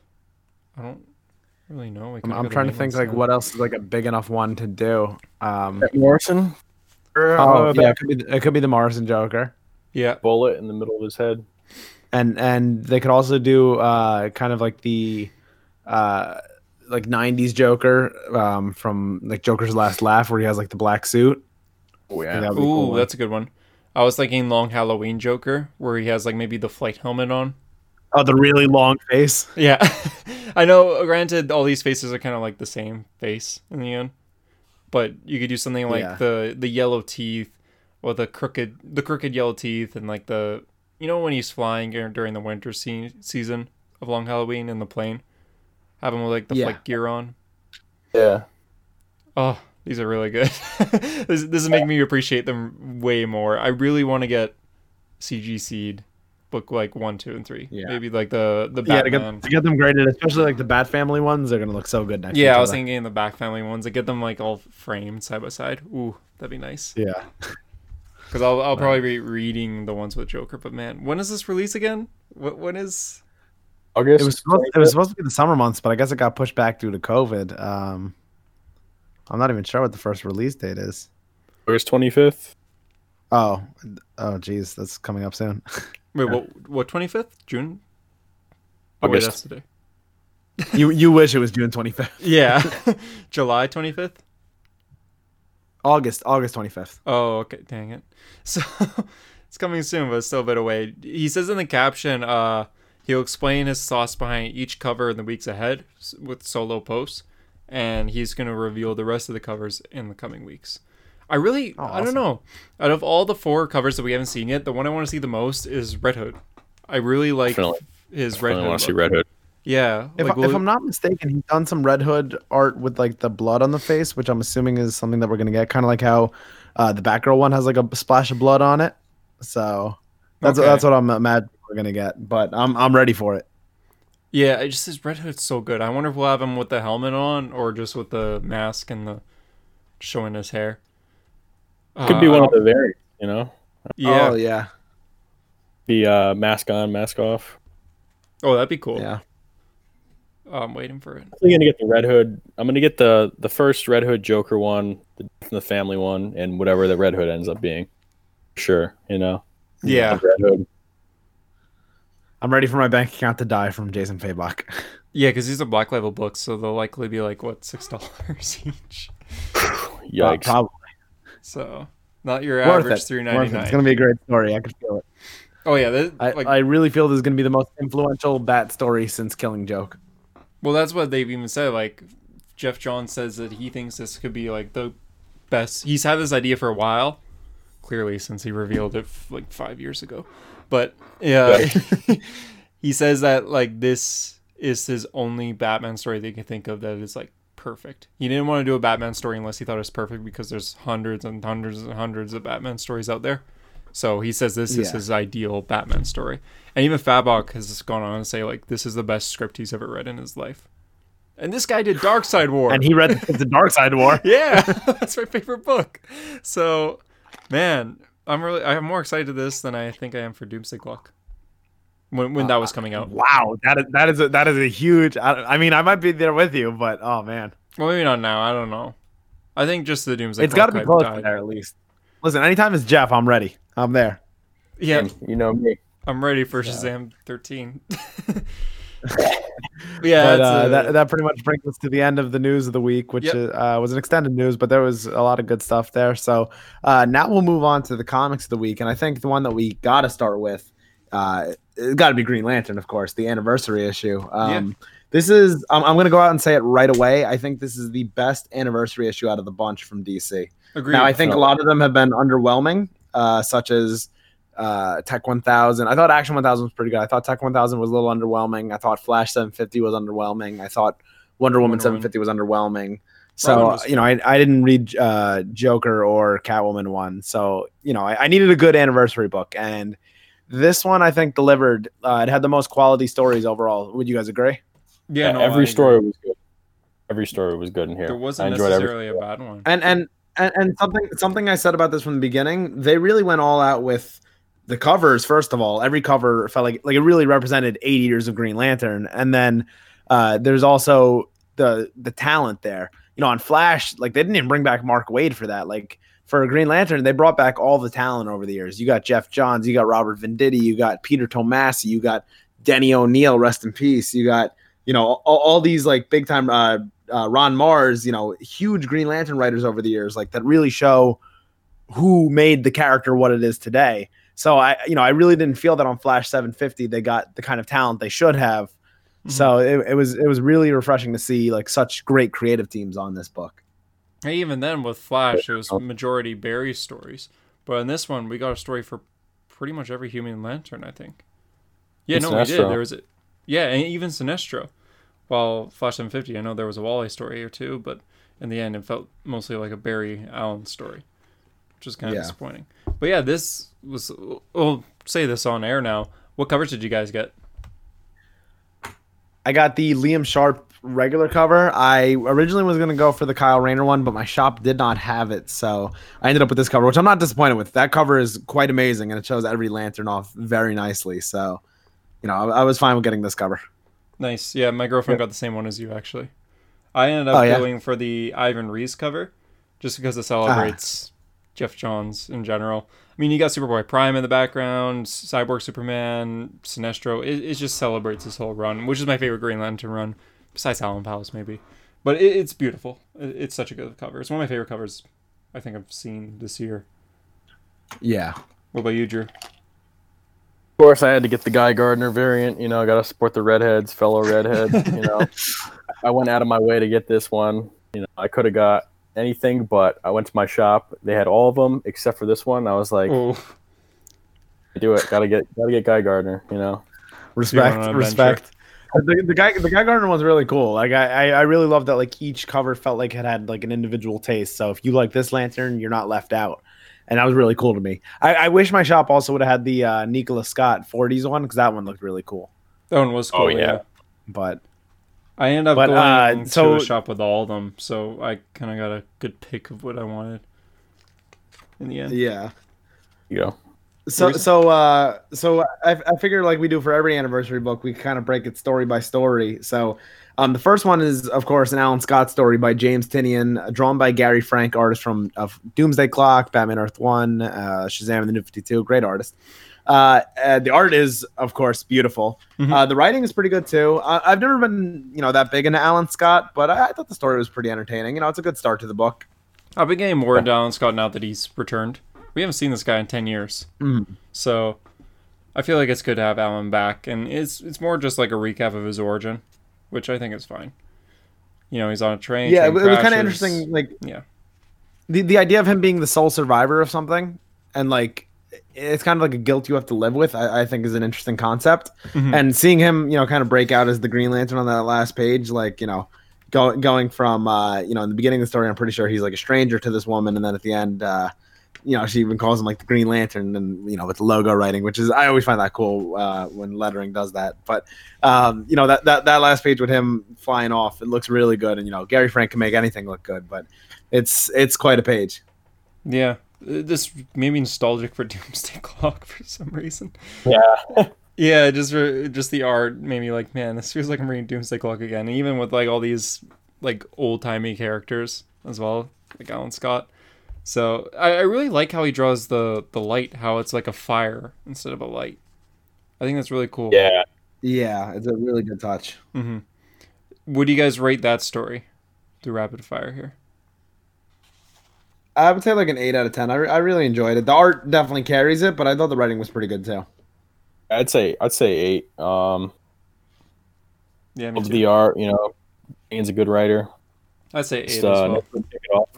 I don't really know. We I'm, I'm trying to think like what else is like a big enough one to do. Um, Morrison. oh yeah, it could be it could be the Morrison Joker. Yeah, bullet in the middle of his head. and and they could also do uh kind of like the uh like 90s Joker um from like Joker's Last Laugh where he has like the black suit. Oh yeah. that would be a Ooh, cool that's a good one. I was thinking Long Halloween Joker, where he has like maybe the flight helmet on. Oh, the really long face. Yeah, I know. Granted, all these faces are kind of like the same face in the end, but you could do something like Yeah. the the yellow teeth, or the crooked the crooked yellow teeth, and like the you know when he's flying during the winter se- season of Long Halloween in the plane, have him with like the Yeah. flight gear on. Yeah. Oh, these are really good. this, this is making me appreciate them way more. I really want to get CG Seed book like one, two, and three. Yeah. Maybe like the the Yeah, to Batman. get, to get them graded, especially like the Bat Family ones, they're gonna look so good next. to Yeah, each I was other. thinking the Bat family ones. I get them like all framed side by side. Ooh, that'd be nice. Yeah, Because I'll I'll probably be reading the ones with Joker. But man, when is this release again? What when is? August. it was supposed, it was supposed to be the summer months, but I guess it got pushed back due to COVID. Um, I'm not even sure what the first release date is. August twenty fifth. Oh, oh, geez, that's coming up soon. Wait, what? What twenty fifth June? Oh wait, August. that's today. you you wish it was June 25th, Yeah, July twenty fifth. August August 25th. Oh, okay. Dang it. So it's coming soon, but it's still a bit away. He says in the caption, uh, he'll explain his thoughts behind each cover in the weeks ahead with solo posts, and he's going to reveal the rest of the covers in the coming weeks. I really, Oh, I don't know. Out of all the four covers that we haven't seen yet, the one I want to see the most is Red Hood. I really like Definitely. his Red really Hood. want to see. Red Hood. Yeah. If, like, if I'm not mistaken, he's done some Red Hood art with like the blood on the face, which I'm assuming is something that we're gonna get, kind of like how uh, the Batgirl one has like a splash of blood on it. So that's Okay. that's what I'm mad we're gonna get, but I'm I'm ready for it. Yeah, it just his red hood's so good. I wonder if we'll have him with the helmet on or just with the mask and the showing his hair. Could be Uh, one of the variants. You know, Yeah. Oh yeah, the uh, mask on, mask off. Oh, that'd be cool. yeah. Oh, I'm waiting for it. I'm gonna get the Red Hood. I'm gonna get the the first Red Hood Joker one, the, the family one, and whatever the Red Hood ends up being. Sure, you know. Yeah. Red Hood. I'm ready for my bank account to die from Jason Fabok. Yeah, because these are black label books, so they'll likely be like what six dollars each. Yikes. Probably So not your worth average three ninety it. It's gonna be a great story. I can feel it. Oh yeah, this, I, like I really feel this is gonna be the most influential Bat story since Killing Joke. well, that's what they've even said. Like Geoff Johns says that he thinks this could be like the best. He's had this idea for a while, clearly since he revealed it like five years ago. But yeah, he says that like this is his only Batman story that he can think of that is like perfect. He didn't want to do a Batman story unless he thought it was perfect because there's hundreds and hundreds and hundreds of Batman stories out there. So he says this is his ideal Batman story. And even Fabok has gone on to say like this is the best script he's ever read in his life. And this guy did Darkseid War. And he read the Darkseid War. yeah, that's my favorite book. So, man, I'm really I'm more excited to this than I think I am for Doomsday Clock. When when that was coming out. Wow, that is that is a, that is a huge. I, I mean, I might be there with you, but oh man, Well, maybe not now. I don't know. I think just the Doomsday. it's got to be close died. to there at least. Listen, anytime it's Geoff, I'm ready. I'm there. Yeah, And you know me. I'm ready for Shazam 13. yeah, but uh, uh, that that pretty much brings us to the end of the news of the week, which Yep. uh, was an extended news, but there was a lot of good stuff there. So uh, now we'll move on to the comics of the week, and I think the one that we got to start with, uh, it's got to be Green Lantern, of course, the anniversary issue. Um, This is I'm, I'm going to go out and say it right away. I think this is the best anniversary issue out of the bunch from DC. agreed. Now, I think a lot of them have been underwhelming, uh, such as uh, Tec 1000. I thought Action 1000 was pretty good. I thought Tec 1000 was a little underwhelming. I thought Flash 750 was underwhelming. I thought Wonder Woman Wonder Woman. 750 was underwhelming. So, was you know, I, I didn't read uh, Joker or Catwoman one. So, you know, I, I needed a good anniversary book. And this one, I think, delivered. Uh, it had the most quality stories overall. Would you guys agree? yeah, Yeah, no, I every agree. story was good. Every story was good in here. There wasn't enjoyed every. necessarily a bad one. and and and, and something something I said about this from the beginning, they really went all out with the covers. First of all, every cover felt like like it really represented 80 years of Green Lantern, and then uh, there's also the the talent there. You know, on Flash, like they didn't even bring back Mark Waid for that. Like for Green Lantern, they brought back all the talent over the years. You got Geoff Johns, you got Robert Venditti, you got Peter Tomasi, you got Denny O'Neil, rest in peace. You got you know all, all these like big time uh, uh, Ron Marz, you know, huge Green Lantern writers over the years, like that really show who made the character what it is today. So I, you know, I really didn't feel that on Flash 750 they got the kind of talent they should have. Mm-hmm. So it, it was it was really refreshing to see like such great creative teams on this book. And even then, with Flash, it was majority Barry stories. But in this one, we got a story for pretty much every Human Lantern, I think. Yeah, And no, we did. There was a, yeah, and even Sinestro. While Flash 750, I know there was a Wally story or two, but in the end, it felt mostly like a Barry Allen story, which is kind of Yeah. disappointing. But yeah, this was. We'll say this on air now. What covers did you guys get? I got the Liam Sharp regular cover. I originally was going to go for the Kyle Rayner one, but my shop did not have it. So I ended up with this cover, which I'm not disappointed with. That cover is quite amazing and it shows every lantern off very nicely. So, you know, I, I was fine with getting this cover. Nice. Yeah, my girlfriend got the same one as you actually. I ended up Oh, yeah? going for the Ivan Reis cover, just because it celebrates ah. Geoff Johns in general. I mean, you got Superboy Prime in the background, Cyborg Superman, Sinestro. It, it just celebrates this whole run, which is my favorite Green Lantern run, besides Alan Powell's maybe. But it, it's beautiful. It, it's such a good cover. It's one of my favorite covers I think I've seen this year. Yeah. What about you, Drew? Of course, I had to get the Guy Gardner variant. You know, I got to support the redheads, fellow redheads. you know, I went out of my way to get this one. You know, I could have got anything, but I went to my shop. They had all of them except for this one. I was like, Oh, do it. Gotta get, gotta get Guy Gardner. You know, Respect. Respect. The, the guy, the guy Gardner one's really cool. Like I, I, I really love that. Like each cover felt like it had like an individual taste. So if you like this lantern, you're not left out, and that was really cool to me. I, I wish my shop also would have had the uh, Nicola Scott 40s one because that one looked really cool. that one was cool. Oh, yeah. yeah. But I ended up But, going uh, to so- a shop with all of them, so I kind of got a good pick of what I wanted in the end. yeah. you know. So so uh so I, I figure like we do for every anniversary book, we kind of break it story by story. So um the first one is of course an Alan Scott story by James Tynion, uh, drawn by Gary Frank, artist from of Doomsday Clock, Batman Earth One, uh, Shazam and the New Fifty Two, great artist. Uh, uh, the art is of course beautiful. Mhm. Uh, the writing is pretty good too. Uh, I've never been you know that big into Alan Scott, but I, I thought the story was pretty entertaining. You know, it's a good start to the book. I've been getting more into Alan Scott now that he's returned. We haven't seen this guy in ten years, Mhm. so I feel like it's good to have Alan back, and it's it's more just like a recap of his origin, which I think is fine. You know, he's on a train. Yeah, it, train it was kind of interesting. Like Yeah, the the idea of him being the sole survivor of something and like it's kind of like a guilt you have to live with i, I think is an interesting concept Mhm. and seeing him you know kind of break out as the green lantern on that last page like you know go, going from uh you know in the beginning of the story i'm pretty sure he's like a stranger to this woman and then at the end uh you know she even calls him like the green lantern and you know with the logo writing which is i always find that cool uh when lettering does that but um you know that that, that last page with him flying off it looks really good and you know gary frank can make anything look good but it's it's quite a page yeah. This made me nostalgic for Doomsday Clock for some reason. Yeah. Yeah, just for, just the art made me like, man, this feels like I'm reading Doomsday Clock again. And even with like all these like old timey characters as well, like Alan Scott. So I, I really like how he draws the the light, how it's like a fire instead of a light. I think that's really cool. Yeah. Yeah, it's a really good touch. hmm Would you guys rate that story through rapid fire here? I would say like an eight out of ten. I, re- I really enjoyed it. The art definitely carries it, but I thought the writing was pretty good too. I'd say I'd say eight. Um, Yeah, me of too. the art, you know, Ian's a good writer. I'd say eight Just, as uh, well. no- take it off.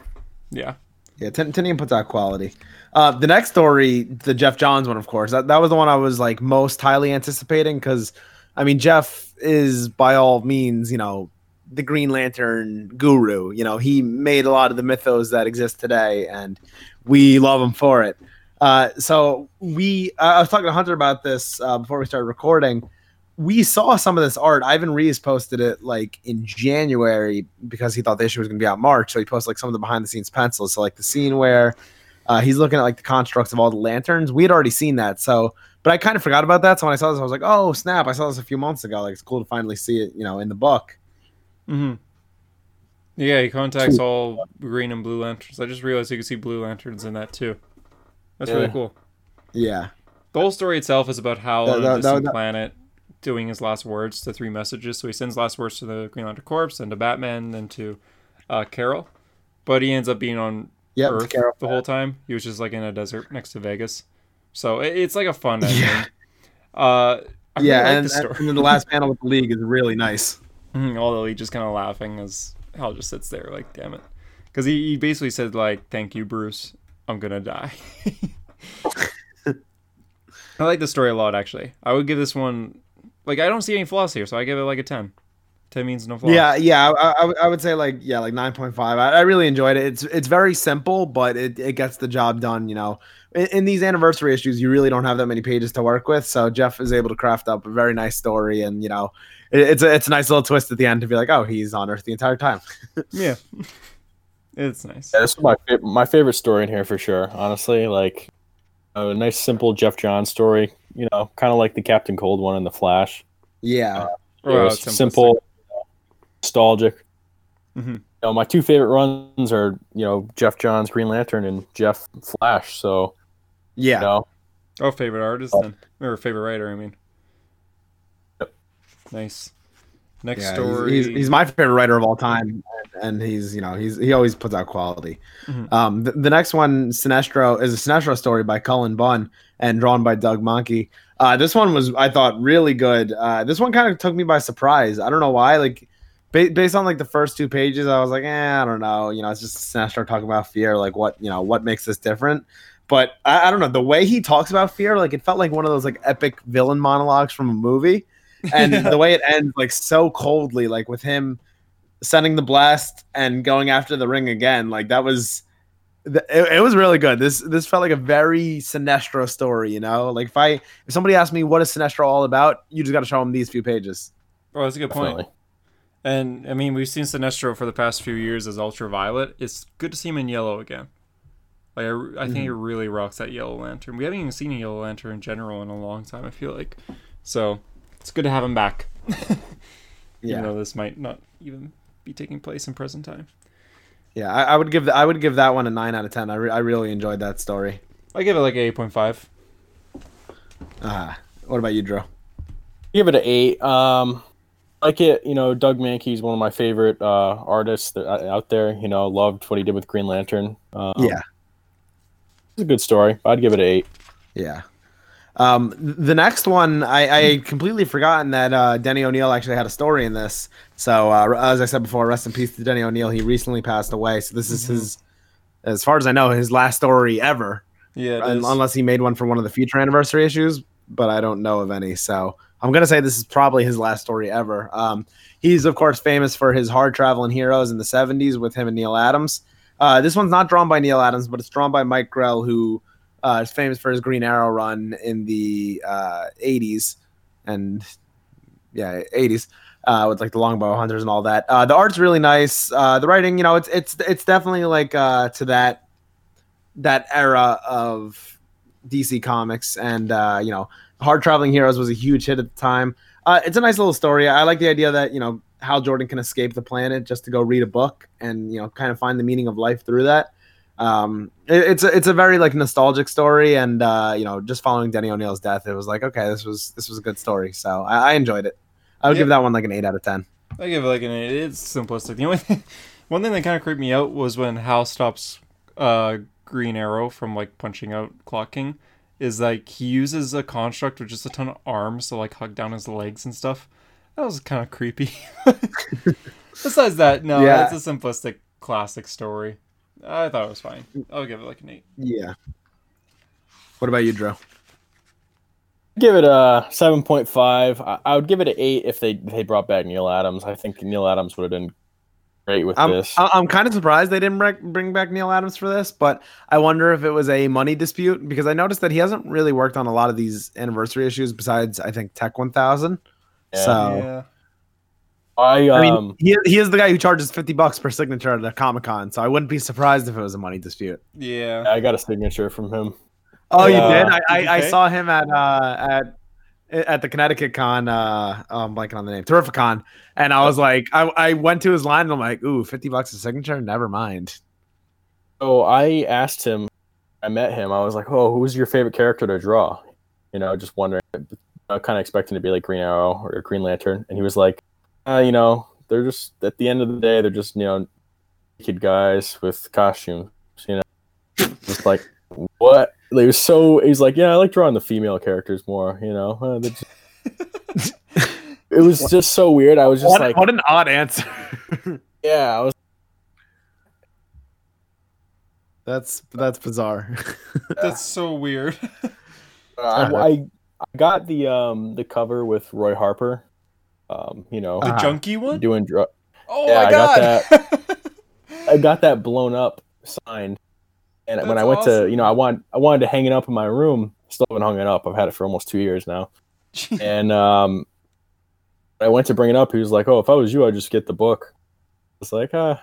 Yeah. Yeah, Tin- Tynion puts out quality. Uh, the next story, the Geoff Johns one, of course, that, that was the one I was like most highly anticipating because, I mean, Geoff is by all means, you know, the Green Lantern guru. You know, he made a lot of the mythos that exist today, and we love him for it. Uh, so we, uh, I was talking to Hunter about this uh, before we started recording. We saw some of this art. Ivan Reis posted it like in January because he thought the issue was going to be out March. So he posted like some of the behind the scenes pencils. So like the scene where uh, he's looking at like the constructs of all the lanterns. We had already seen that. So, but I kind of forgot about that. So when I saw this, I was like, oh snap! I saw this a few months ago. Like it's cool to finally see it, you know, in the book. hmm Yeah, he contacts all green and blue lanterns. I just realized you can see blue lanterns in that too. That's really cool. Yeah. The whole story itself is about how That- on a that- that- distant that- planet, doing his last words to three messages. So he sends last words to the Green Lantern Corps, then to Batman, then to uh, Carol. But he ends up being on Yep, Earth Carol. the whole time. He was just like in a desert next to Vegas. So it, it's like a fun ending. Yeah. Uh, yeah, really like and, the story. and then the last panel with the league is really nice. Mhm, Although he just kind of laughing as Hal just sits there like, damn it. Because he, he basically said like, thank you, Bruce. I'm going to die. I like the story a lot, actually. I would give this one, like, I don't see any flaws here, so I give it like a 10. 10 means no flaws. Yeah, yeah, I, I, I would say like yeah, like nine point five. I, I really enjoyed it. It's it's very simple, but it, it gets the job done. You know, in, in these anniversary issues, you really don't have that many pages to work with, so Geoff is able to craft up a very nice story, and you know, it, it's a it's a nice little twist at the end to be like, oh, he's on Earth the entire time. Yeah. it's nice. Yeah, this is my my favorite story in here for sure. Honestly, like a nice simple Geoff John story. You know, kind of like the Captain Cold one in the Flash. Yeah, It Well, was simple, nostalgic. Mhm. You know, my two favorite runs are you know Geoff Johns Green Lantern and Geoff Flash. So yeah. you know, Oh, favorite artist then. Or favorite writer, I mean. Yep. Nice. Next Yeah, story. He's, he's, he's my favorite writer of all time, and, and he's you know he's he always puts out quality. Mhm. Um, the, the next one, Sinestro, is a Sinestro story by Cullen Bunn and drawn by Doug Mahnke. Uh, this one was I thought really good. Uh, this one kind of took me by surprise. I don't know why. Like ba- based on like the first two pages, I was like, eh, I don't know. You know, it's just Sinestro talking about fear. Like what you know what makes this different. But I, I don't know the way he talks about fear. Like it felt like one of those like epic villain monologues from a movie and the way it ends like so coldly like with him sending the blast and going after the ring again like that was th- it, it was really good this this felt like a very sinestro story you know like if i if somebody asked me what is sinestro all about you just got to show them these few pages oh, that's a good point. definitely. And I mean, we've seen Sinestro for the past few years as Ultraviolet. It's good to see him in yellow again. Like I, I think mm-hmm. he really rocks that Yellow Lantern. We haven't even seen a Yellow Lantern in general in a long time. I feel like, so it's good to have him back. yeah Even though this might not even be taking place in present time. yeah I, I would give th- i would give that one a 9 out of 10 i, re- I really enjoyed that story I give it like an eight point five. uh, what about you drew Give it an eight. Um, like it, you know, Doug Mahnke's one of my favorite uh, artists that, uh, out there. You know, loved what he did with Green Lantern. Um, yeah it's a good story. I'd give it an eight. Yeah. Um, the next one, I, I completely forgotten that uh, Denny O'Neil actually had a story in this. So, uh, as I said before, rest in peace to Denny O'Neil. He recently passed away. So, this is his, as far as I know, his last story ever, Yeah, un- unless he made one for one of the future anniversary issues. But I don't know of any. So, I'm going to say this is probably his last story ever. Um, he's, of course, famous for his hard traveling heroes in the 70s with him and Neal Adams. Uh, this one's not drawn by Neal Adams, but it's drawn by Mike Grell, who uh, is famous for his Green Arrow run in the uh, 80s and yeah, 80s uh, with like the longbow hunters and all that. Uh, the art's really nice. Uh, the writing, you know, it's it's it's definitely like uh, to that that era of DC Comics, and uh, you know, Hard Traveling Heroes was a huge hit at the time. Uh, it's a nice little story. I like the idea that you know Hal Jordan can escape the planet just to go read a book and you know kind of find the meaning of life through that. Um, it- it's a it's a very like nostalgic story, and uh, you know, just following Denny O'Neil's death, it was like okay, this was this was a good story. So I, I enjoyed it. I would Yeah. give that one like an eight out of ten. I give it like an eight. It's simplistic. The only thing, one thing that kind of creeped me out was when Hal stops uh, Green Arrow from like punching out Clock King. Is like he uses a construct with just a ton of arms to like hug down his legs and stuff. That was kind of creepy. Besides that, no, Yeah. it's a simplistic classic story. I thought it was fine. I'll give it like an eight. Yeah. What about you, Drew? Give it a seven point five. I, I would give it an eight if they they brought back Neal Adams. I think Neal Adams would have been great with I'm, this. I- I'm kind of surprised they didn't bring bring back Neal Adams for this, but I wonder if it was a money dispute because I noticed that he hasn't really worked on a lot of these anniversary issues besides I think Tec 1000. Yeah. So Yeah. I I mean, um he, he is the guy who charges 50 bucks per signature at a Comic Con, so I wouldn't be surprised if it was a money dispute. Yeah. I got a signature from him. Oh, you Uh, did? I, did I, you I pay? saw him at uh at at the Connecticut Con. Uh, oh, I'm blanking on the name, Terrificon, and I was like, I, I went to his line and I'm like, ooh, 50 bucks a signature, never mind. So I asked him. I met him. I was like, "Oh, who's your favorite character to draw?" You know, just wondering. uh, kind of expecting to be like Green Arrow or Green Lantern, and he was like, uh, you know, they're just at the end of the day, they're just you know, naked guys with costumes, you know, just like what? they were so. He's like, yeah, I like drawing the female characters more, you know. Uh, just- it was just so weird. I was just What, like, what an odd answer. yeah, I was. that's that's bizarre. That's so weird. I, I I got the um the cover with Roy Harper, um, you know, the Uh-huh. junkie one? doing dr- Oh Yeah, my I got god. I got that blown up signed, and when I went to, you know, I want I wanted to hang it up in my room. Still haven't hung it up. I've had it for almost two years now, and um, I went to bring it up. He was like, "Oh, if I was you, I'd just get the book." It's like, ah,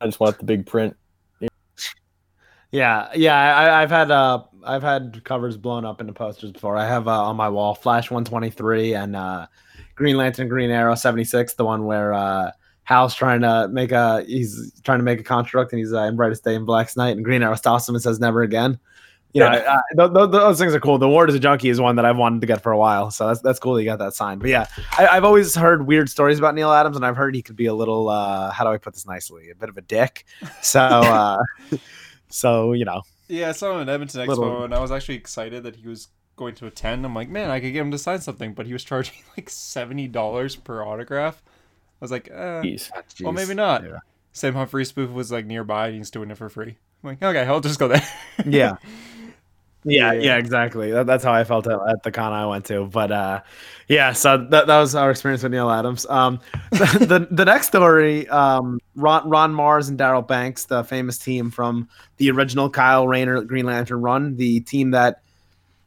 I just want the big print. Yeah, yeah. I, I've had uh, I've had covers blown up into posters before. I have uh, on my wall Flash 123 and uh, Green Lantern, Green Arrow 76, the one where uh, Hal's trying to make a he's trying to make a construct and he's uh, in Brightest Day in Blackest Night, and Green Arrow stops him and says never again. You know, Yeah. uh, th- th- those things are cool. The Ward is a Junkie is one that I've wanted to get for a while, so that's that's cool. That you got that signed. But yeah, I, I've always heard weird stories about Neal Adams, and I've heard he could be a little uh, how do I put this nicely? A bit of a dick. So, uh, so you know, yeah, I saw him at Edmonton Expo Little- and I was actually excited that he was going to attend. I'm like, man, I could get him to sign something, but he was charging like seventy dollars per autograph. I was like, uh, Jeez. well, maybe not. Yeah. Sam Humphrey spoof was like nearby and he's doing it for free. I'm like, okay, I'll just go there. yeah. Yeah, Yeah. yeah, exactly. That, that's how I felt at, at the con I went to. But uh, yeah, so that, that was our experience with Neal Adams. Um, the, the the next story, um, Ron, Ron Marz and Darryl Banks, the famous team from the original Kyle Rayner Green Lantern run, the team that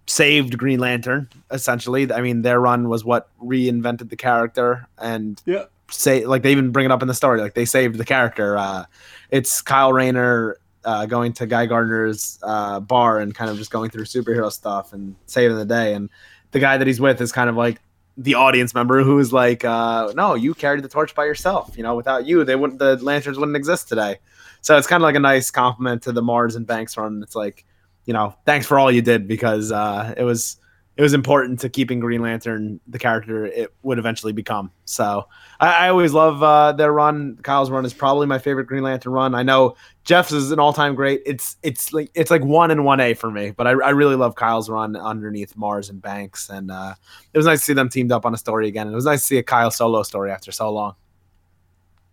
saved Green Lantern essentially. I mean, their run was what reinvented the character and Yeah. say like they even bring it up in the story. Like they saved the character. Uh it's kyle rayner uh going to guy gardner's uh bar and kind of just going through superhero stuff and saving the day. And the guy that he's with is kind of like the audience member who is like uh no you carried the torch by yourself. You know without you they wouldn't the lanterns wouldn't exist today. So it's kind of like a nice compliment to the marz and banks run. It's like you know thanks for all you did because uh it was it was important to keeping Green Lantern the character it would eventually become. So I, I always love uh, their run. Kyle's run is probably my favorite Green Lantern run. I know Geoff's is an all time great. It's it's like it's like one and one A for me, but I, I really love Kyle's run underneath Marz and Banks, and uh, it was nice to see them teamed up on a story again. And it was nice to see a Kyle solo story after so long.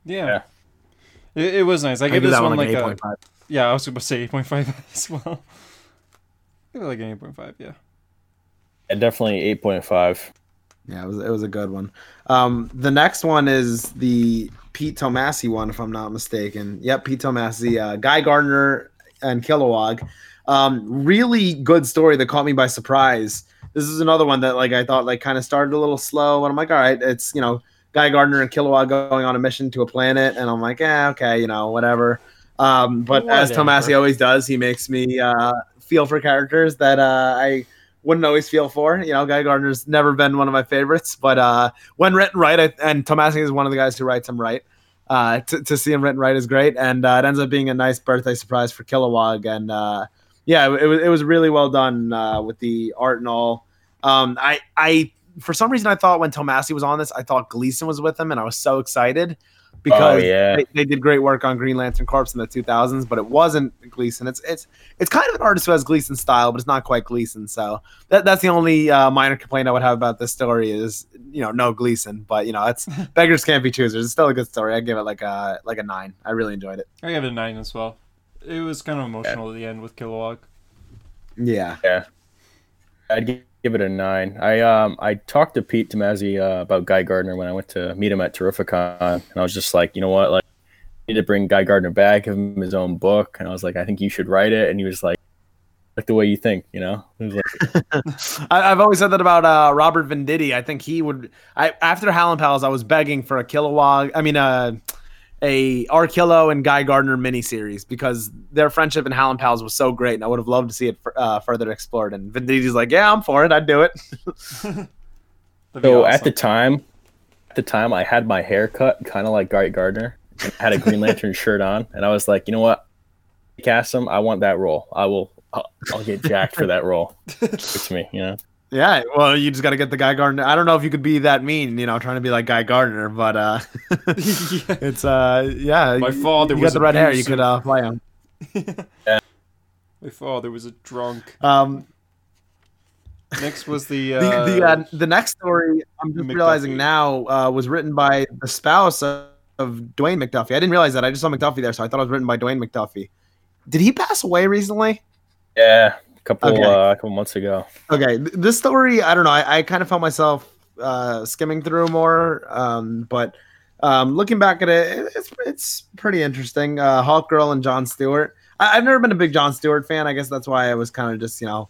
Yeah. Yeah. It, it was nice. I, I give give this one one like like a, 8.5. yeah. I was gonna say eight point five as well. Give it like an eight point five. Yeah. Yeah, definitely eight point five. Yeah, it was it was a good one. Um, the next one is the Pete Tomasi one, if I'm not mistaken. Yep, Pete Tomasi, uh, Guy Gardner and Kilowog. Um, really good story that caught me by surprise. This is another one that like I thought like kind of started a little slow, and I'm like, all right, it's you know Guy Gardner and Kilowog going on a mission to a planet, and I'm like, yeah, okay, you know, whatever. Um, but as Whatever. Tomasi always does, he makes me uh, feel for characters that uh, I wouldn't always feel for. You know, Guy Gardner's never been one of my favorites, but uh, when written right, I, and Tomasi is one of the guys who writes him right. Uh, to, to see him written right is great, and uh, it ends up being a nice birthday surprise for Kilowog, and uh, yeah, it, was it was really well done uh, with the art and all. Um, I I for some reason I thought when Tomasi was on this, I thought Gleason was with him, and I was so excited because Oh, yeah. they, they did great work on Green Lantern Corps in the 2000s, but it wasn't Gleason. It's it's it's kind of an artist who has Gleason style, but it's not quite Gleason. So that, that's the only uh, minor complaint I would have about this story is you know no Gleason, but you know it's beggars can't be choosers. It's still a good story. I give it like a like a nine. I really enjoyed it. I give it a nine as well. It was kind of emotional at the end with Kilowog. Yeah. Yeah. I'd gi- give it a nine. I um I talked to Pete Tomasi uh, about Guy Gardner when I went to meet him at Terrificon, and I was just like, you know what, like, I need to bring Guy Gardner back, give him his own book, and I was like, I think you should write it, and he was like, like the way you think, you know. Like, I, I've always said that about uh, Robert Venditti. I think he would. I after Hal and Pals, I was begging for a Kilowog. I mean, uh, a Arkillo and Guy Gardner miniseries because their friendship in Hal and Pals was so great, and I would have loved to see it f- uh, further explored. And Venditti's like, "Yeah, I'm for it. I'd do it." That'd be so at the time, at the time, I had my hair cut kind of like Guy Gardner, and I had a Green Lantern shirt on, and I was like, you know what, cast him. I want that role. I will. I'll, I'll get jacked for that role. It's me, you know. Yeah, well, you just got to get the Guy Gardner. I don't know if you could be that mean, you know, trying to be like Guy Gardner, but uh, Yeah. it's uh, yeah. My you- father you was got the red hair. You could uh, play him. My father was a drunk. Um, Next was the the uh, the uh, the next story I'm just McDuffie. realizing now uh, was written by the spouse of, of Dwayne McDuffie. I didn't realize that. I just saw McDuffie there, so I thought it was written by Dwayne McDuffie. Did he pass away recently? Yeah, a couple Okay. uh, a couple months ago. Okay, this story, I don't know. I, I kind of found myself uh, skimming through more, um, but um, looking back at it, it- it's it's pretty interesting. Uh, Hawk Girl and John Stewart. I, I've never been a big John Stewart fan. I guess that's why I was kind of just you know,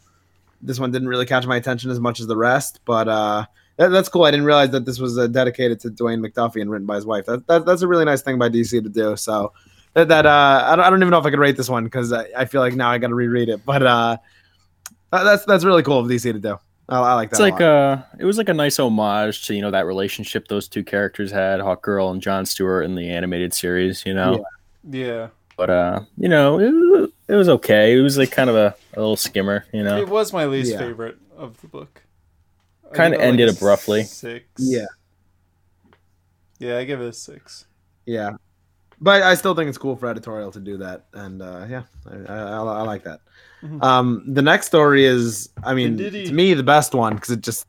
this one didn't really catch my attention as much as the rest. But uh, that, that's cool. I didn't realize that this was uh, dedicated to Dwayne McDuffie and written by his wife. That, that that's a really nice thing by DC to do. So. That, that uh, I, don't, I don't even know if I could rate this one because I, I feel like now I got to reread it. But uh, that- that's that's really cool of DC to do. I, I like that. It's like a lot. uh it was like a nice homage to you know that relationship those two characters had, Hawk Girl and John Stewart in the animated series. You know, yeah. but uh you know it, was- it was okay. It was like kind of a, a little skimmer. You know, It was my least Yeah. favorite of the book. Kinda ended a abruptly. Six. yeah, Yeah, I give it a six. yeah. But I still think it's cool for editorial to do that, and uh, yeah, I, I, I, I like that. Mhm. Um, the next story is, I mean, Venditti. to me, the best one because it just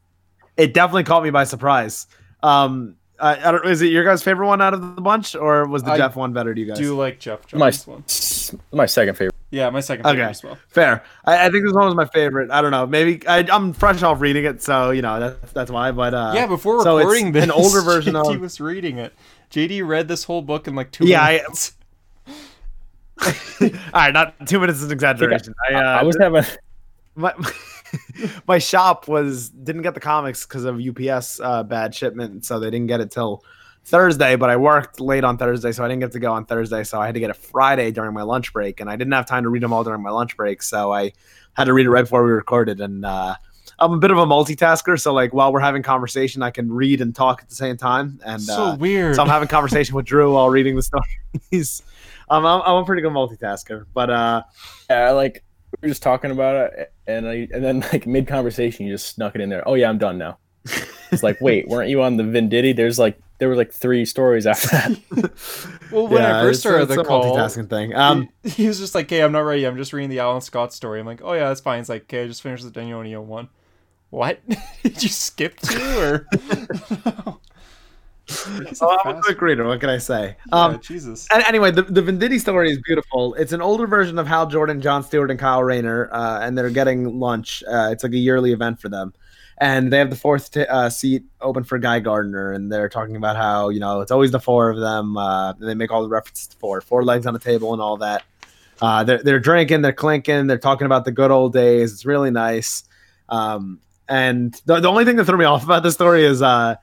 it definitely caught me by surprise. Um, I, I don't. Is it your guys' favorite one out of the bunch, or was the I Geoff one better to you guys? Do you like Geoff my one? my second favorite. Yeah, my second favorite Okay. as well. Fair. I, I think this one was my favorite. I don't know. Maybe I, I'm fresh off reading it, so you know that's that's why. But uh, yeah, before so it's recording this, an older version JD of- was reading it. JD read this whole book in like two Yeah, I- minutes. all right, not two minutes is an exaggeration. I, uh, I was having my my shop was didn't get the comics because of UPS uh, bad shipment, so they didn't get it till Thursday. But I worked late on Thursday, so I didn't get to go on Thursday. So I had to get it Friday during my lunch break, and I didn't have time to read them all during my lunch break. So I had to read it right before we recorded. And uh, I'm a bit of a multitasker, so like while we're having conversation, I can read and talk at the same time. And so uh, weird. so I'm having conversation with Drew while reading the stories. Um, I'm, I'm a pretty good multitasker, but uh, yeah, like we are just talking about it, and I and then like mid conversation, you just snuck it in there. Oh yeah, I'm done now. It's like, wait, weren't you on the Venditti? There's like there were like three stories after that. well, when I first started it's the a call, multitasking thing. Um, he, he was just like, "Hey, I'm not ready. I'm just reading the Alan Scott story." I'm like, "Oh yeah, that's fine." It's like, "Okay, I just finished the Daniel O'Neill one." What? Did you skip two or? He's so a I'm a fast- quick reader. What can I say? Yeah, Um, Jesus. and anyway, the, the Venditti story is beautiful. It's an older version of Hal Jordan, John Stewart, and Kyle Rayner, uh, and they're getting lunch. Uh, it's like a yearly event for them, and they have the fourth t- uh, seat open for Guy Gardner, and they're talking about how you know it's always the four of them. Uh, and they make all the references to four, four legs on a table, and all that. Uh, they're they're drinking, they're clinking, they're talking about the good old days. It's really nice. Um, and the, the only thing that threw me off about this story is uh,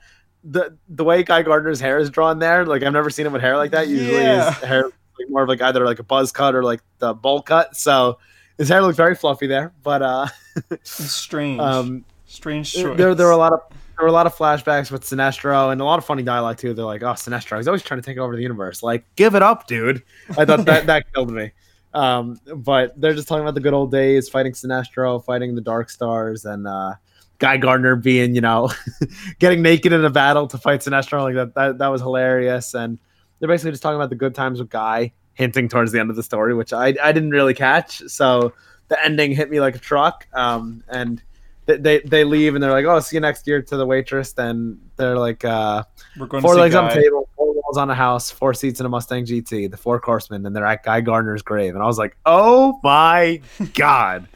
the the way Guy Gardner's hair is drawn there. Like I've never seen him with hair like that. Usually Yeah. his hair like more of like either like a buzz cut or like the bowl cut. So his hair looked very fluffy there. But uh, It's strange. um, strange choice. there there were a lot of there were a lot of flashbacks with Sinestro and a lot of funny dialogue too. They're like, "Oh, Sinestro, he's always trying to take over the universe. Like, give it up, dude." I thought that that killed me. Um, but they're just talking about the good old days, fighting Sinestro, fighting the Dark Stars, and uh, Guy Gardner being, you know, getting naked in a battle to fight Sinestro. Like that, that, that was hilarious. And they're basically just talking about the good times with Guy, hinting towards the end of the story, which I, I didn't really catch. So the ending hit me like a truck. Um, and they, they, they leave and they're like, oh, see you next year to the waitress. Then they're like, uh, We're going four legs on Guy. the table, four walls on a house, four seats in a Mustang GT, the four horsemen, and they're at Guy Gardner's grave. And I was like, oh my God.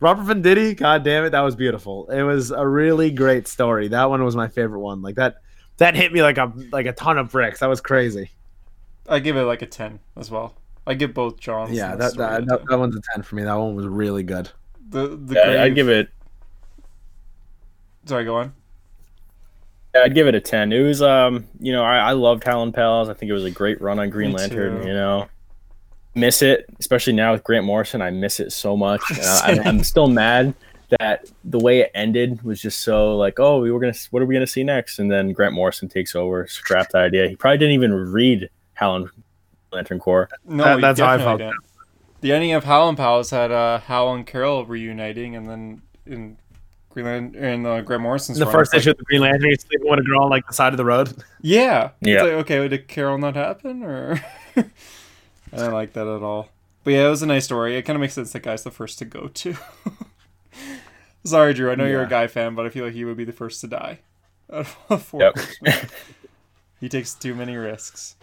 Robert Venditti, god damn it, that was beautiful. It was a really great story. That one was my favorite one. Like that that hit me like a like a ton of bricks. That was crazy. I give it like a ten as well. I give both Johns. Yeah, that that, that, that one's a 10 for me. That one was really good. the the Yeah, grave- I'd give it Sorry, go on. Yeah, I'd give it a ten. It was, um, you know, I, I loved Hal and Pals. I think it was a great run on Green Me Lantern. too. You know, miss it, especially now with Grant Morrison. I miss it so much. I, I'm still mad that the way it ended was just so like, oh, we were gonna, what are we gonna see next? And then Grant Morrison takes over, scrapped the idea. He probably didn't even read Howlin' Lantern Corps. No, That- that's how I definitely felt. didn't. The ending of Hal and Pals had uh, Hal and Carol reuniting, and then in Greenland and uh, Grant Morrison's In the run, first issue like, of the Green Lantern, he's sleeping with a girl on like the side of the road. yeah, Yeah. It's like, okay, did Carol not happen or? I don't like that at all. But yeah, it was a nice story. It kind of makes sense that guy's the first to go to. Sorry, Drew. I know you're a guy fan, but I feel like he would be the first to die. Out of four Yep. he takes too many risks.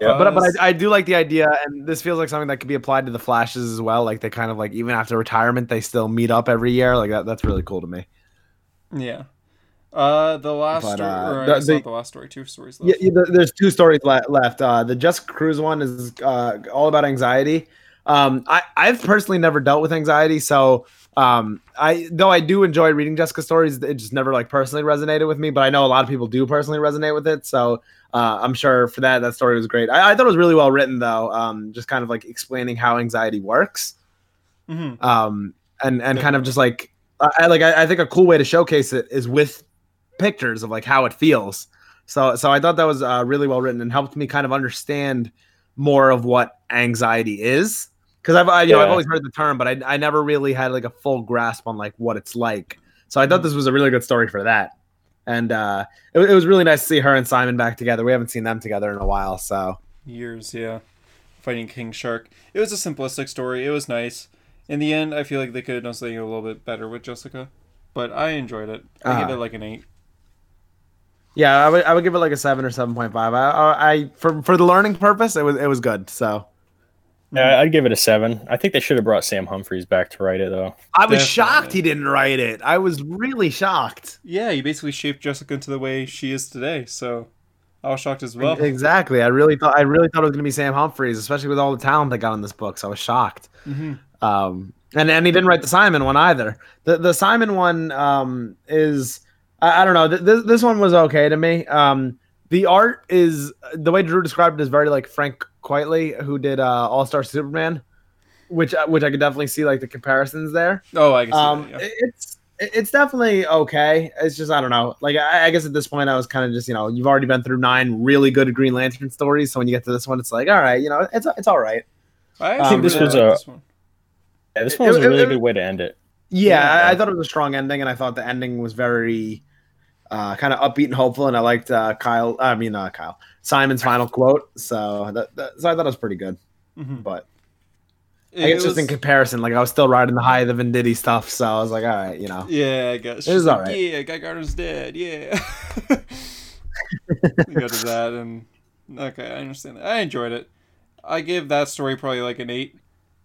Yeah. But but I, I do like the idea, and this feels like something that could be applied to the Flashes as well. Like they kind of like even after retirement, they still meet up every year. Like that, that's really cool to me. Yeah. Uh, the last But, story, uh, or the- the- not the last story. Two stories Yeah, left. yeah, there- there's two stories le- left. Uh, the Jessica Cruz one is uh, all about anxiety. Um, I I've personally never dealt with anxiety, so um, I though I do enjoy reading Jessica stories, it just never like personally resonated with me. But I know a lot of people do personally resonate with it, so uh, I'm sure for that that story was great. I, I thought it was really well written though, um, just kind of like explaining how anxiety works. hmm um, and and kind of just like I I- like I, I think a cool way to showcase it is with pictures of like how it feels. So so I thought that was uh, really well written and helped me kind of understand more of what anxiety is because I've I, you know I've always heard the term, but I I never really had like a full grasp on like what it's like. So I thought this was a really good story for that. And uh, it, it was really nice to see her and Simon back together. We haven't seen them together in a while, so Years, yeah. Fighting King Shark. It was a simplistic story. It was nice. In the end, I feel like they could have done something a little bit better with Jessica, but I enjoyed it. I give Ah. it like an eight. Yeah, I would I would give it like a seven or seven point five. I, I I for for the learning purpose, it was it was good. So Yeah, I'd give it a seven. I think they should have brought Sam Humphries back to write it though. I was Definitely. shocked he didn't write it. I was really shocked. Yeah, you basically shaped Jessica into the way she is today, so I was shocked as well. exactly. I really thought I really thought it was going to be Sam Humphries, especially with all the talent they got in this book. So I was shocked. hmm Um, and and he didn't write the Simon one either. The the Simon one um is I, I don't know. Th- this this one was okay to me. Um, the art is the way Drew described it is very like Frank Quitely, who did uh, All Star Superman, which uh, which I could definitely see like the comparisons there. Oh, I can see um that, yeah. it's it's definitely okay it's just i don't know like i, I guess at this point i was kind of just you know you've already been through nine really good green lantern stories so when you get to this one it's like all right you know it's it's all right I um, actually this really was liked a- this one. Yeah, this one was it- a really it- good way to end it. yeah, Yeah. I, I thought it was a strong ending and i thought the ending was very uh, kind of upbeat and hopeful and i liked uh, kyle i mean uh, kyle simon's final quote so that, that so i thought it was pretty good Mhm. but It i guess just in comparison like i was still riding the high of the venditti stuff so i was like all right you know Yeah, I guess. It was alright. Yeah, Guy Gardner's dead. Yeah. we go to that, and okay, I understand that. I enjoyed it. I give that story probably like an eight,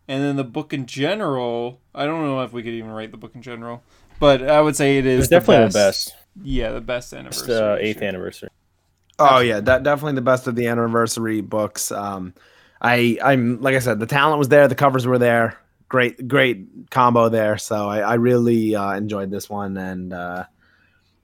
and then the book in general. I don't know if we could even rate the book in general, but I would say it is It's definitely the the best. Yeah, the best It's anniversary. the eighth anniversary. Oh yeah, that definitely the best of the anniversary books. Um, I I'm like I said, the talent was there, the covers were there, great great combo there. So I, I really uh, enjoyed this one, and uh,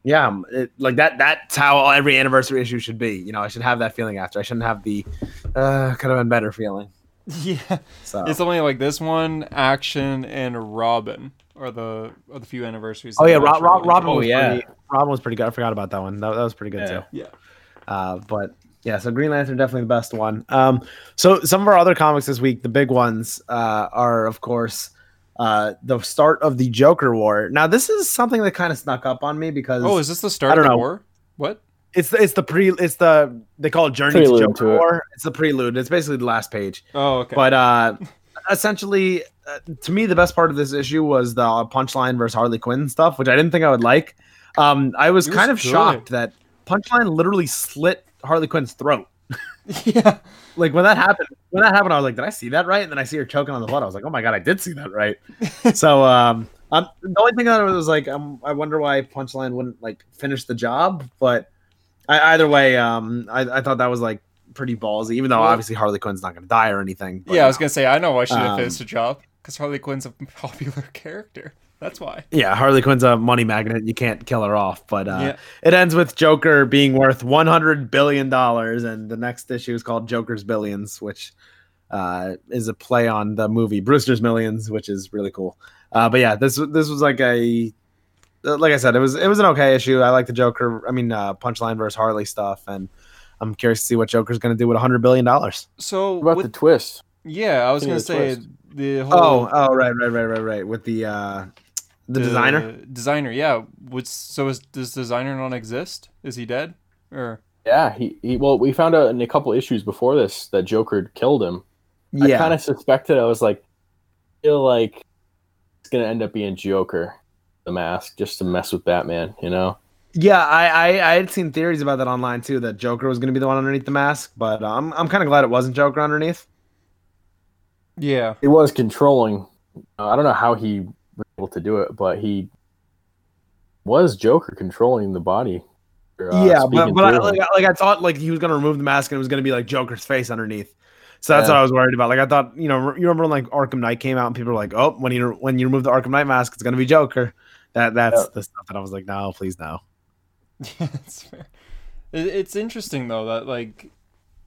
yeah, um, it, like that that's how every anniversary issue should be. You know, I should have that feeling after. I shouldn't have the uh, could have been better feeling. Yeah, So it's only like this one, Action, and Robin are the are the few anniversaries. oh yeah, Rob, Rob, Robin Oh, was yeah. pretty, Robin was pretty good. I forgot about that one. That, that was pretty good Yeah. too. Yeah. Uh, but yeah, so Green Lantern definitely the best one. Um, so some of our other comics this week, the big ones, uh, are of course uh, the start of the Joker War. Now this is something that kind of snuck up on me because Oh, is this the start I don't of the know. war? What? it's the, it's the pre it's the they call it Journey Prelude to to Joker it. War. It's the prelude. It's basically the last page. Oh, okay. But uh, essentially, uh, to me, the best part of this issue was the Punchline versus Harley Quinn stuff, which I didn't think I would like. Um, I was was kind of good. shocked that Punchline literally slit Harley Quinn's throat. yeah. like when that happened when that happened i was like did i see that right and then i see her choking on the blood i was like oh my god i did see that right so um um, the only thing that was like um, i wonder why punchline wouldn't like finish the job but I, either way um I, I thought that was like pretty ballsy even though Well- obviously harley quinn's not gonna die or anything yeah, I was uh, gonna say I know why she didn't Um, finish the job because Harley Quinn's a popular character. That's why. yeah harley quinn's a money magnet you can't kill her off but uh yeah. it ends with joker being worth 100 billion dollars and the next issue is called joker's billions which uh, is a play on the movie brewster's millions which is really cool uh, but yeah this this was like a like i said it was it was an okay issue i like the joker i mean uh, punchline versus harley stuff and i'm curious to see what joker's going to do with 100 billion dollars So What about with, the twist? yeah, I was gonna say twist. the whole oh oh right right right right right with the uh The designer. Designer, yeah. Would so is does designer not exist? Is he dead? Or Yeah, he, he well, we found out in a couple issues before this that Joker killed him. Yeah. I kind of suspected. I was like, feel like it's gonna end up being Joker, the mask, just to mess with Batman. You know? Yeah, I, I I had seen theories about that online too. That Joker was going to be the one underneath the mask, but um, I'm kind of glad it wasn't Joker underneath. yeah. He was controlling. Uh, I don't know how he was able to do it, but he was Joker controlling the body. uh, yeah, but but I, like, like I thought like he was going to remove the mask and it was going to be like Joker's face underneath. So that's Yeah. what I was worried about. Like I thought, you know, you remember when like Arkham Knight came out and people were like, "Oh, when you when you remove the Arkham Knight mask, it's going to be Joker." That that's Yeah. the stuff that I was like, "No, please no." Yeah, that's fair. It's interesting though that like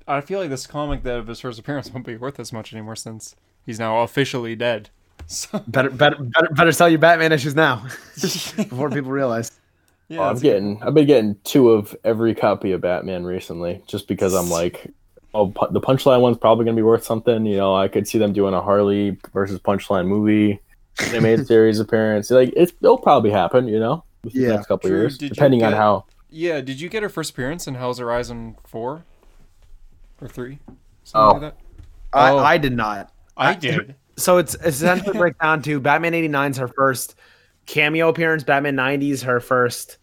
I feel like this comic that of his first appearance won't be worth as much anymore since he's now officially dead. So Better better better, better sell your Batman issues now before people realize. yeah, Oh, I'm it's a good getting. I've been getting two of every copy of Batman recently, just because I'm like, oh, pu- the Punchline one's probably gonna be worth something. You know, I could see them doing a Harley versus Punchline movie, animated series appearance. Like it's, it'll probably happen. You know, within Yeah. the next couple Drew, years, did you depending on how. Yeah, did you get her first appearance in Hell Arisen four or three? Something Oh. like that. I, Oh. I did not. I I- did. So it's essentially break down to Batman 89 is her first cameo appearance, Batman 90 is her first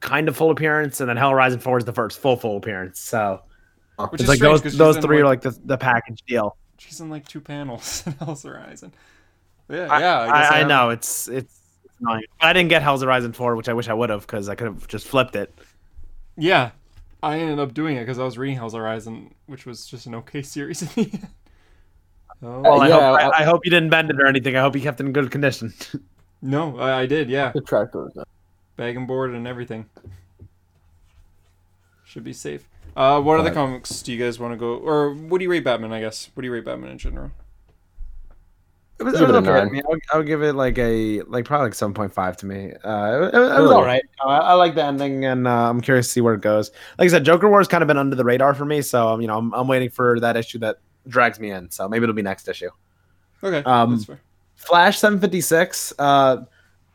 kind of full appearance, and then Hell Arisen 4 is the first full full appearance. So Which it's is like strange those 'cause she's those in, three are like- like the, the package deal. She's in like two panels in Hell Arisen. Yeah, I, yeah. I, guess I, have- know it's it's annoying. I didn't get Hell Arisen 4, which I wish I would have because I could have just flipped it. Yeah, I ended up doing it because I was reading Hell Arisen, which was just an okay series in the end. Oh, Well, I, yeah, hope, I, I- I hope you didn't bend it or anything. I hope you kept it in good condition. no, I, I did. Yeah, The tractor. bag and board and everything. Should be safe. Uh, what other Right. comics do you guys want to go? Or what do you rate Batman? I guess. What do you rate Batman in general? It was, it was okay. I, mean, I, would, I would give it like a like probably like seven point five to me. Uh, it, it was all right. Uh, I, I like the ending, and uh, I'm curious to see where it goes. Like I said, Joker War's kind of been under the radar for me, so um, you know I'm, I'm waiting for that issue that drags me in. So maybe it'll be next issue. Okay, Um. Flash 756. Uh,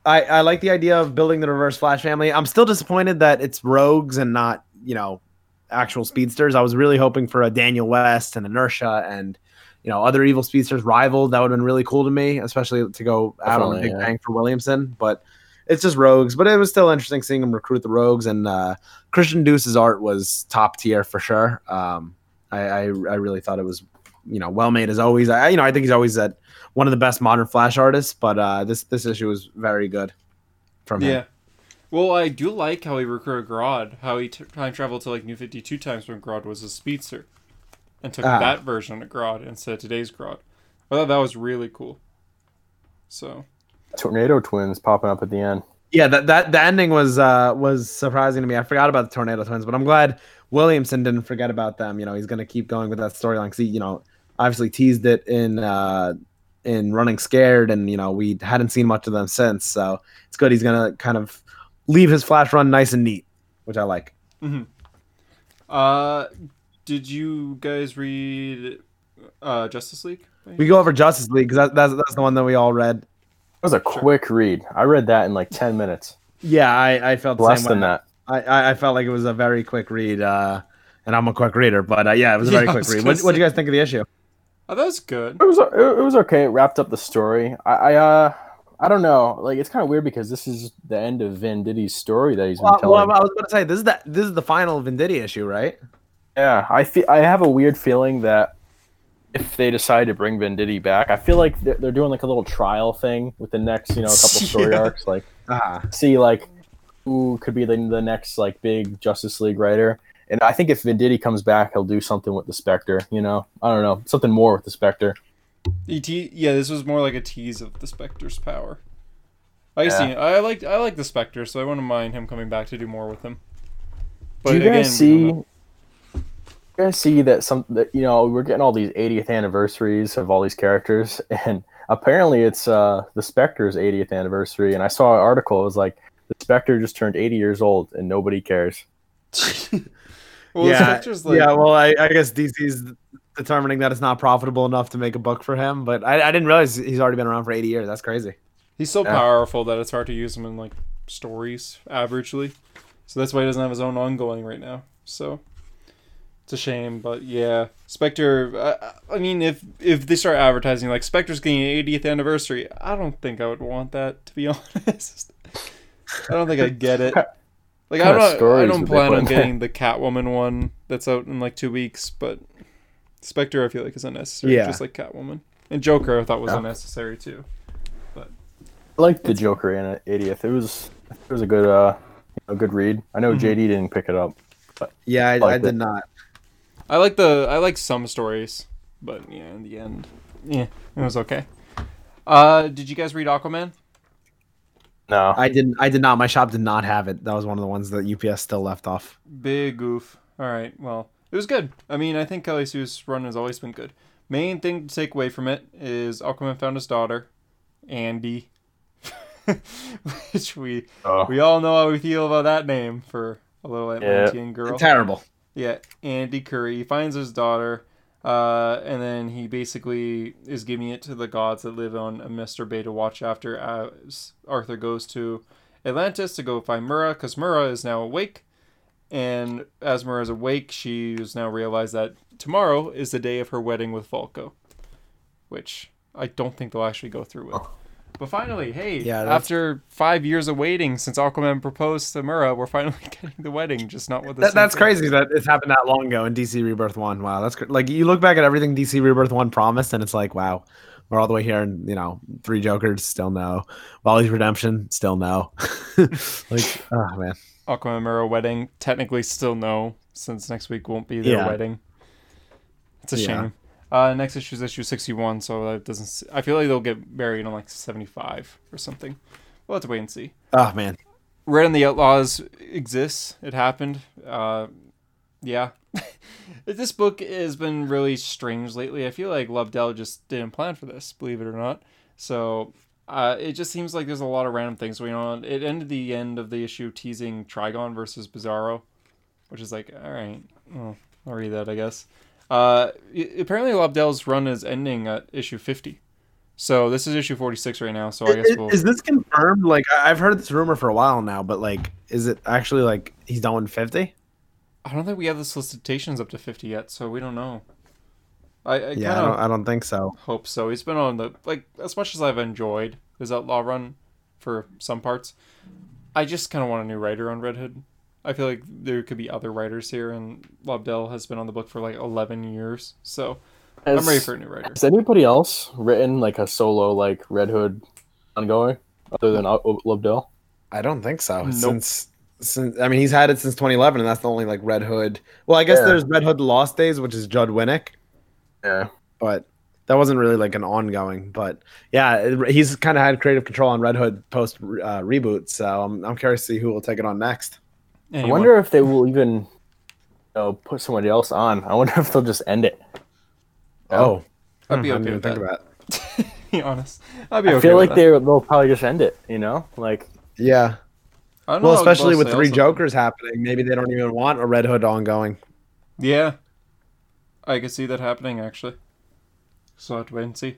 I I like the idea of building the Reverse Flash family. I'm still disappointed that it's rogues and not you know actual speedsters. I was really hoping for a Daniel West and Inertia and you know other evil speedsters rivaled. That would have been really cool to me, especially to go out on a big yeah. bang for Williamson. But it's just rogues. But it was still interesting seeing him recruit the rogues. And uh, Christian Duce's art was top tier for sure. Um, I, I I really thought it was you know well made as always. I you know I think he's always at one of the best modern Flash artists. But uh, this this issue was very good from him. Yeah. Well, I do like how he recruited Grodd, how he t- time traveled to like New 52 times when Grodd was a speedster and took Ah. that version of Grodd instead of today's Grodd. I thought that was really cool. So, Tornado twins popping up at the end. Yeah, that that the ending was uh was surprising to me. I forgot about the Tornado Twins, but I'm glad Williamson didn't forget about them. You know, he's gonna keep going with that storyline because he, you know, obviously teased it in uh in Running Scared, and you know we hadn't seen much of them since. So it's good. He's gonna kind of leave his Flash run nice and neat, which I like. uh, did you guys read uh, Justice League? We go over Justice League because that, that's that's the one that we all read. It was a quick read. I read that in like ten minutes. Yeah, I, I felt the Less same than way. that. I, I I felt like it was a very quick read, uh, and I'm a quick reader, but uh, yeah, it was a very Yeah, quick read. What what do you guys think of the issue? Oh, that was good. It was it, it was okay. It wrapped up the story. I, I uh I don't know. Like it's kind of weird because this is the end of Venditti's story that he's been Well, telling. well, I was going to say this is the this is the final Venditti issue, right? Yeah, I feel I have a weird feeling that if they decide to bring Venditti back, I feel like they're, they're doing like a little trial thing with the next, you know, a couple story Yeah. arcs, like Ah, see like who could be the, the next like big Justice League writer. And I think if Venditti comes back, he'll do something with the Spectre. You know, I don't know, something more with the Spectre. Et, yeah, this was more like a tease of the Spectre's power. I Yeah. see. I like I like the Spectre, so I wouldn't mind him coming back to do more with him. Do you again, guys we see? Don't know. You guys see that some that you know we're getting all these 80th anniversaries of all these characters, and apparently it's uh the Spectre's 80th anniversary. And I saw an article. It was like the Spectre just turned 80 years old, and nobody cares. well, yeah, like, yeah. Well, I, I guess DC's determining that it's not profitable enough to make a book for him, but I, I didn't realize he's already been around for 80 years. That's crazy. He's so Yeah. powerful that it's hard to use him in like stories averagely. So that's why he doesn't have his own ongoing right now. So it's a shame, but yeah, Spectre. Uh, I mean, if if they start advertising like Spectre's getting an 80th anniversary, I don't think I would want that to be honest. I don't think I get it. Like I don't, I don't plan on getting the Catwoman one that's out in like two weeks, but Spectre I feel like is unnecessary, Yeah. just like Catwoman and Joker I thought was Yeah. unnecessary too. But I liked the Joker in it, 80th. It was it was a good uh a good read. I know Mhm. JD didn't pick it up. Yeah, I, I Liked did it. not. I like the I like some stories, but yeah, in the end, yeah, it was okay. Uh, did you guys read Aquaman? No. I didn't. I did not. My shop did not have it. That was one of the ones that UPS still left off. Big goof. All right, well, it was good. I mean, I think Kelly Sue's run has always been good. Main thing to take away from it is Aquaman found his daughter, Andy, which we Oh. we all know how we feel about that name for a little Atlantean girl. Terrible. Yeah, Andy Curry. He finds his daughter, uh, and then he basically is giving it to the gods that live on Mr. Bay to watch after as Arthur goes to Atlantis to go find Mera, because Mera is now awake. And as Mera is awake, she now realized that tomorrow is the day of her wedding with Falco, which I don't think they'll actually go through with. But finally, hey, Yeah, that's- after five years of waiting since Aquaman proposed to Mera, we're finally getting the wedding, just not with the That, that's crazy that it's happened that long ago in DC Rebirth One. Wow, that's cr- like you look back at everything DC Rebirth One promised, and it's like, wow, we're all the way here, and you know, three Jokers still no, Wally's Redemption still no. like, oh man, Aquaman and Mera wedding. Technically, still no, since next week won't be their Yeah. wedding. It's a Yeah. shame. Uh, next issue is issue sixty-one, so that doesn't. I feel like they'll get married on like seventy-five or something. We'll have to wait and see. oh man, Red and the Outlaws exists. It happened. Uh, yeah. this book has been really strange lately. I feel like Lobdell just didn't plan for this, believe it or not. So uh, it just seems like there's a lot of random things going on. It ended the end of the issue teasing Trigon versus Bizarro, which is like, all right, well, I'll read that, I guess. Uh, apparently, Lobdell's run is ending at issue 50. So this is issue 46 right now. So I guess is, we'll. is this confirmed? Like, I- I've heard this rumor for a while now, but like, is it actually like he's done with fifty? I don't think we have the solicitations up to 50 yet, so we don't know. I, I Yeah, I don't, I don't think so. hope so. He's been on the like as much as I've enjoyed his Outlaw run for some parts. I just kind of want a new writer on Red Hood. I feel like there could be other writers here, and Lobdell has been on the book for like 11 years, so Has, I'm ready for a new writer. Has anybody else written like a solo like Red Hood ongoing other than O- O- Lobdell? I don't think so. Nope. Since since I mean he's had it since 2011, and that's the only like Red Hood. Well, I guess Yeah. there's Red Hood: Lost Days, which is Judd Winick, Yeah. but that wasn't really like an ongoing. But yeah, it- he's kind of had creative control on Red Hood post uh, reboot. So I'm I'm curious to see who will take it on next. I wonder if they will even you know, put somebody else on. I wonder if they'll just end it. Oh, I'd be I okay didn't with think that. about it. be honest. I'd be okay. I feel with like that. they they'll probably just end it. You know, like Yeah. I don't Well, how especially with three sales- Jokers happening, maybe they don't even want a Red Hood ongoing. Yeah, I could see that happening actually. So I have to wait and see.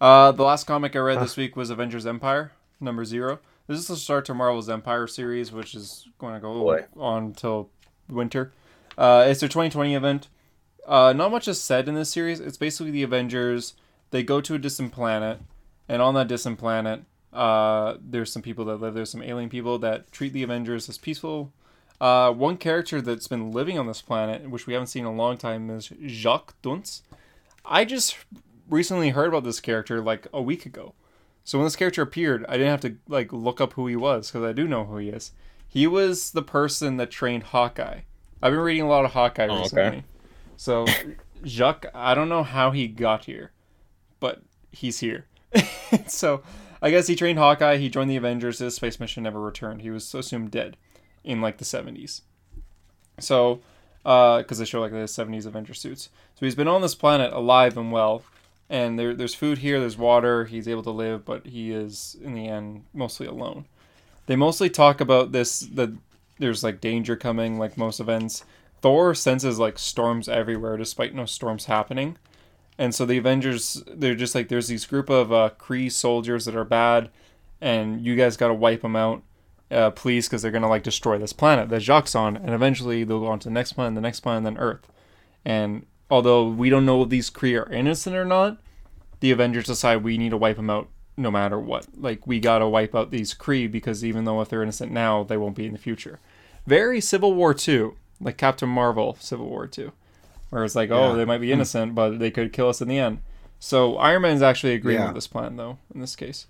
Uh, the last comic I read this week was Avengers Empyre number zero. This is the start to Marvel's Empyre series, which is going to go Boy. on until winter. Uh, it's their 2020 event. Uh, not much is said in this series. It's basically the Avengers. They go to a distant planet, and on that distant planet, uh, there's some people that live there, some alien people that treat the Avengers as peaceful uh, one character that's been living on this planet, which we haven't seen in a long time, is Jacques Dunce. I just recently heard about this character like a week ago. So when this character appeared, I didn't have to like look up who he was because I do know who he is. He was the person that trained Hawkeye. I've been reading a lot of Hawkeye Oh, okay. recently. So Jacques, I don't know how he got here, but he's here. so I guess he trained Hawkeye. He joined the Avengers. His space mission never returned. He was assumed dead in like the 70s. So, uh, because they show like the 70s Avenger suits. So he's been on this planet alive and well. And there, there's food here, there's water. He's able to live, but he is, in the end, mostly alone. They mostly talk about this that there's like danger coming, like most events. Thor senses like storms everywhere despite no storms happening. And so the Avengers, they're just like, there's these group of uh, Kree soldiers that are bad, and you guys got to wipe them out, uh, please, because they're gonna like destroy this planet that Jacques on, and eventually they'll go on to the next planet, the next planet, and then Earth. And although we don't know if these Kree are innocent or not, the Avengers decide we need to wipe them out no matter what. Like we gotta wipe out these Kree because even though if they're innocent now, they won't be in the future. Very Civil War two, like Captain Marvel Civil War two, where it's like, oh, they might be innocent, but they could kill us in the end. So Iron Man's actually agreeing Yeah. with this plan though in this case.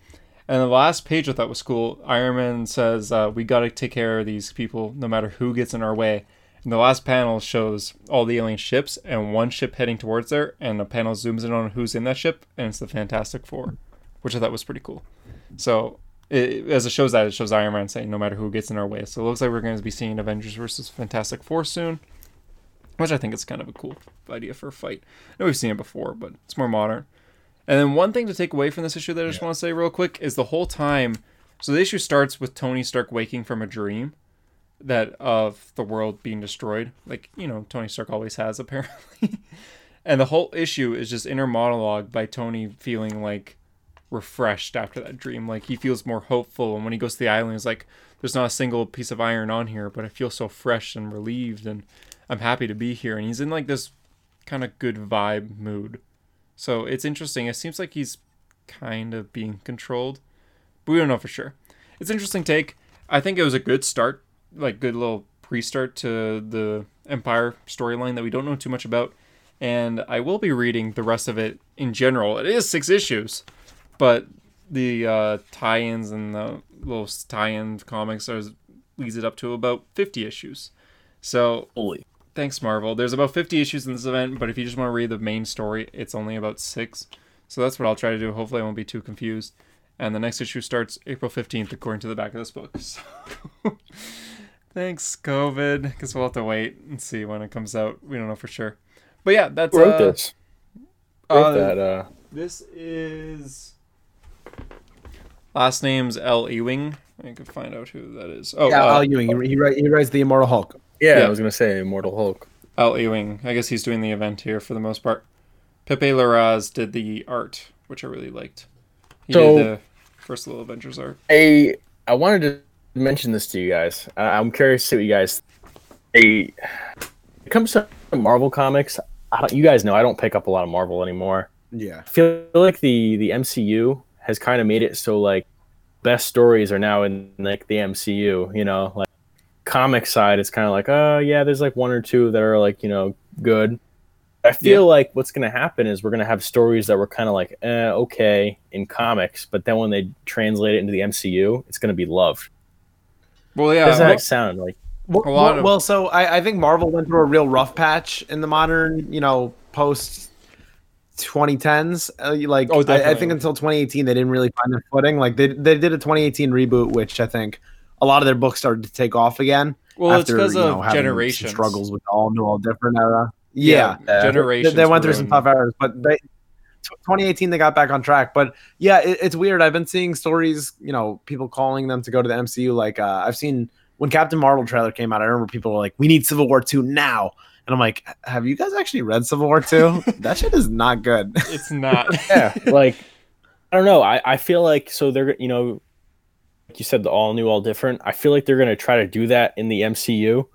And the last page I thought was cool. Iron Man says, uh, "We got to take care of these people, no matter who gets in our way." And the last panel shows all the alien ships and one ship heading towards there, and the panel zooms in on who's in that ship, and it's the Fantastic Four, which I thought was pretty cool. So it, as it shows that, it shows Iron Man saying, "No matter who gets in our way." So it looks like we're going to be seeing Avengers versus Fantastic Four soon, which I think is kind of a cool idea for a fight. I know we've seen it before, but it's more modern. And then one thing to take away from this issue that I just want to say real quick is the whole time. So the issue starts with Tony Stark waking from a dream that of the world being destroyed, like you know Tony Stark always has apparently. and the whole issue is just inner monologue by Tony feeling like refreshed after that dream. Like he feels more hopeful, and when he goes to the island, he's like, "There's not a single piece of iron on here, but I feel so fresh and relieved, and I'm happy to be here." And he's in like this kind of good vibe mood. So it's interesting. It seems like he's kind of being controlled, but we don't know for sure. It's interesting take. I think it was a good start, like good little pre-start to the Empyre storyline that we don't know too much about. And I will be reading the rest of it in general. It is six issues, but the uh, tie-ins and the little tie-in comics are, leads it up to about 50 issues. So Holy. Thanks, Marvel. There's about 50 issues in this event, but if you just want to read the main story, it's only about six. So that's what I'll try to do. Hopefully, I won't be too confused. And the next issue starts April 15th, according to the back of this book. So thanks, COVID, because we'll have to wait and see when it comes out. We don't know for sure. But yeah, that's Who wrote uh, this? Wrote uh, that. Uh, This is last name's L. Ewing. I could find out who that is. Oh, yeah, uh, Al Ewing. He, he, he writes the Immortal Hulk. yeah, yeah. I was gonna say Immortal Hulk. Al Ewing. I guess he's doing the event here for the most part. Pepe Larraz did the art, which I really liked. He So- did the first little Avengers art. I I wanted to mention this to you guys. I, I'm curious to see what you guys. A, it comes to Marvel comics. I don't, you guys know I don't pick up a lot of Marvel anymore. Yeah. I feel like the the MCU has kind of made it so like best stories are now in like the MCU. You know, like comic side, it's kind of like oh yeah, there's like one or two that are like you know good. I feel like what's going to happen is we're going to have stories that were kind of like eh, okay in comics, but then when they translate it into the MCU, it's going to be loved. Well, yeah. Does well- that sound like? Well, A lot well, of- well, so I, I think Marvel went through a real rough patch in the modern, you know, post 2010s. Uh, like, Oh, I, I think until 2018, they didn't really find their footing. Like, they, they did a 2018 reboot, which I think a lot of their books started to take off again. well, it's because you know, of having some generations. struggles with all new, all different era. Yeah, Yeah. They, generations. they went through some tough eras, but they. 2018 they got back on track but yeah it, it's weird i've been seeing stories you know people calling them to go to the mcu like uh, i've seen when captain marvel trailer came out i remember people were like we need civil war 2 now and i'm like have you guys actually read civil war 2 that shit is not good It's not. yeah, like I don't know. I, I feel like so they're you know, like you said, the all new, all different. I feel like they're gonna try to do that in the MCU,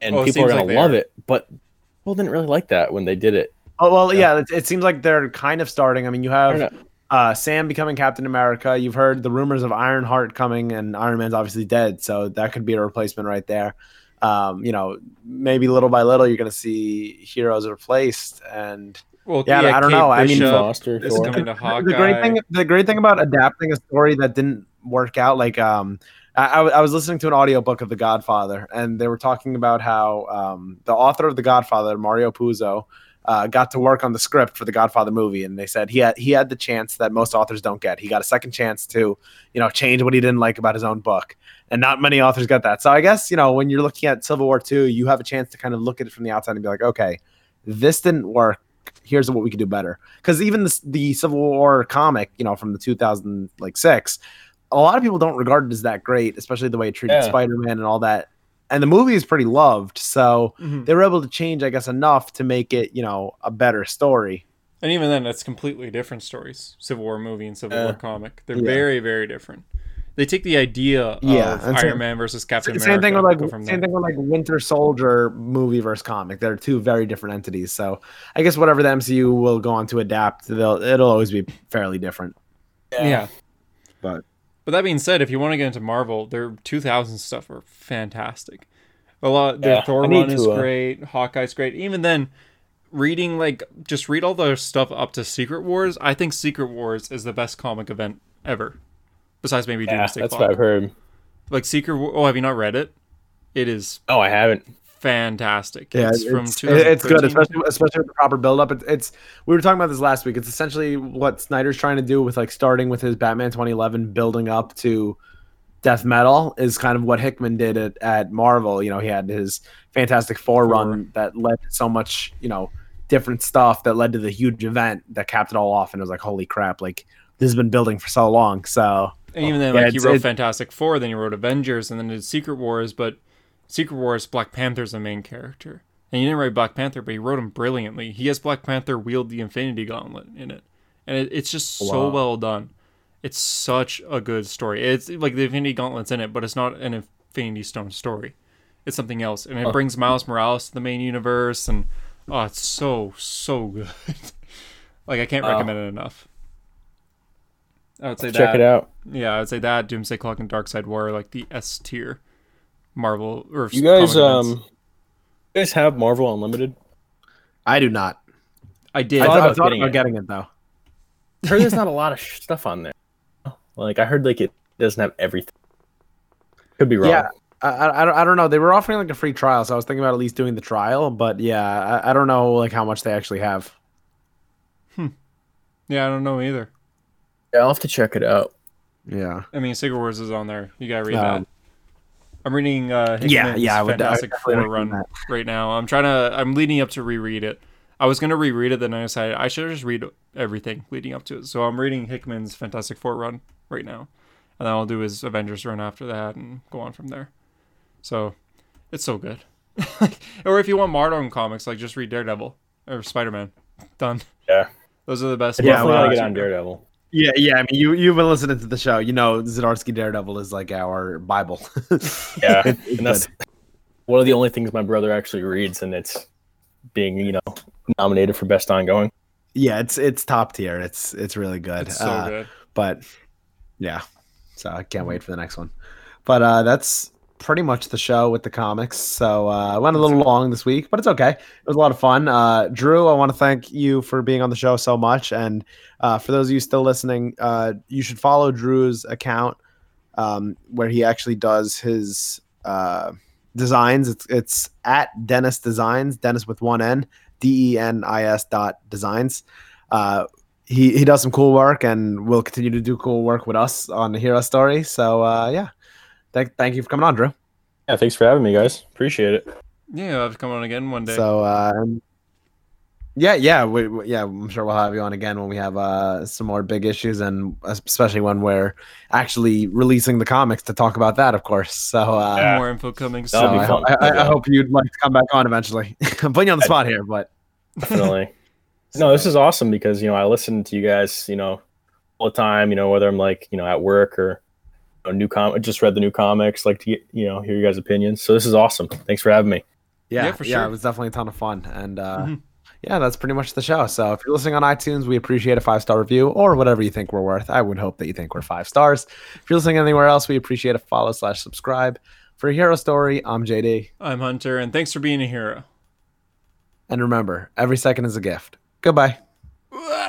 and Oh, people are gonna like they love are. it. But people didn't really like that when they did it. Oh well yeah it, it seems like they're kind of starting i mean you have uh, Sam becoming Captain America. You've heard the rumors of Ironheart coming, and Iron Man's obviously dead, so that could be a replacement right there. Um, you know, maybe little by little, you're going to see heroes replaced, and Well, Yeah, I don't know. I mean, Foster, is coming to the great thing, the great thing about adapting a story that didn't work out, like um, I, I w- I was listening to an audiobook of The Godfather, and they were talking about how um, the author of The Godfather, Mario Puzo, uh, got to work on the script for the Godfather movie, and they said he had he had the chance that most authors don't get. He got a second chance to, you know, change what he didn't like about his own book, and not many authors got that. So I guess you know when you're looking at Civil War two, you have a chance to kind of look at it from the outside and be like, okay, this didn't work. Here's what we could do better. Because even the, the Civil War comic, you know, from the 2000 like six, a lot of people don't regard it as that great, especially the way it treated Yeah. Spider Man and all that. And the movie is pretty loved, so Mhm. they were able to change, I guess, enough to make it, you know, a better story. And even then, it's completely different stories. Civil War movie and Civil Yeah. War comic. They're Yeah. very, very different. they take the idea Yeah, of Iron same- Man versus Captain same America. thing with like from same there. thing with like Winter Soldier movie versus comic. They're two very different entities. So I guess whatever the MCU will go on to adapt, they'll it'll always be fairly different. Yeah. But But that being said, if you want to get into Marvel, their 2000 stuff are fantastic. A lot, their Yeah, Thor run is uh, great. Hawkeye's great. Even then, reading like just read all their stuff up to Secret Wars. I think Secret Wars is the best comic event ever, besides maybe Yeah, Doomsday that's Clock. what I've heard. Like Secret. War- Oh, have you not read it? It is Oh, I haven't. Fantastic. yeah, it's, it's, from it's, it's good, especially especially with the proper build up. It's, it's we were talking about this last week. It's essentially what Snyder's trying to do with like starting with his Batman 2011, building up to Death Metal is kind of what Hickman did at, at Marvel. You know, he had his Fantastic Four, run that led to so much, you know, different stuff that led to the huge event that capped it all off. And it was like, holy crap, like this has been building for so long. So And even then, Yeah, like he wrote it- Fantastic Four, then he wrote Avengers, and then did Secret Wars. But Secret Wars, Black Panther's the main character, and he didn't write Black Panther, but he wrote him brilliantly. He has Black Panther wield the Infinity Gauntlet in it, and it, it's just so well done. It's such a good story. It's like the Infinity Gauntlet's in it, but it's not an Infinity Stone story. It's something else, and it oh. brings Miles Morales to the main universe, and oh, it's so so good. like I can't Wow. recommend it enough. I would say Check that. it out. Yeah, I'd say that Doomsday Clock and Darkseid War are like the S tier Marvel or You guys, comic events. um, you guys have Marvel Unlimited? I do not. I did. I thought thought, I about getting about it. getting it though. I heard there's not a lot of stuff on there. Like I heard, like it doesn't have everything. Could be wrong. Yeah. I, I, I don't- I don't know. They were offering like a free trial, so I was thinking about at least doing the trial. But yeah, I, I don't know like how much they actually have. Hmm. yeah, I don't know either. Yeah, I'll have to check it out. Yeah. I mean, Secret Wars is on there. You gotta read Um, that. I'm reading uh, Yeah, Hickman's yeah, I would- I would Fantastic definitely Four run right now. I'm trying to. I'm leading up to reread it. I was gonna reread it, then I decided I should just read everything leading up to it. So I'm reading Hickman's Fantastic Four run right now, and then I'll do his Avengers run after that and go on from there. So it's so good. or if you want modern comics, like just read Daredevil or Spider Man. Done. Yeah. Those are the best. Yeah, Definitely well, want to get on Daredevil. Yeah, yeah. I mean, you you've been listening to the show. You know, Zdarsky Daredevil is like our bible. Yeah, and that's one of the only things my brother actually reads, and it's being you know nominated for best ongoing. yeah, it's it's top tier. It's it's really good. It's so Uh, good. But yeah, so I can't wait for the next one. But uh, that's pretty much the show with the comics. So uh, I went a little long this week, but it's okay. It was a lot of fun. Uh, Drew, I want to thank you for being on the show so much. And uh, for those of you still listening, uh, you should follow Drew's account um, where he actually does his uh, designs. It's it's at Denis Designs, Denis with one N, D E N I S dot designs. Uh, he he does some cool work and will continue to do cool work with us on the Hero Story. So uh, yeah, thank thank you for coming on, Drew. Yeah, thanks for having me, guys. Appreciate it. Yeah, I'll have to come on again one day. So uh, yeah, yeah, we, we- yeah. I'm sure we'll have you on again when we have uh, some more big issues, and especially when we're actually releasing the comics to talk about that, of course. So uh, Yeah. More info coming so soon. be I, ho- I, I Yeah. hope you'd like to come back on eventually. I'm putting you on the spot here, but Definitely. no, this is awesome because you know I listen to you guys, you know, all the time. You know, whether I'm like you know at work or you know, new com, just read the new comics, like to get you know hear your guys' opinions. So this is awesome. Thanks for having me. yeah, Yeah, yeah, for sure. it was definitely a ton of fun, and uh, Mhm. yeah, that's pretty much the show. So if you're listening on iTunes, we appreciate a five star review or whatever you think we're worth. I would hope that you think we're five stars. If you're listening anywhere else, we appreciate a follow slash subscribe. For a Hero Story, I'm JD. I'm Hunter, and thanks for being a hero. And remember, every second is a gift. Goodbye.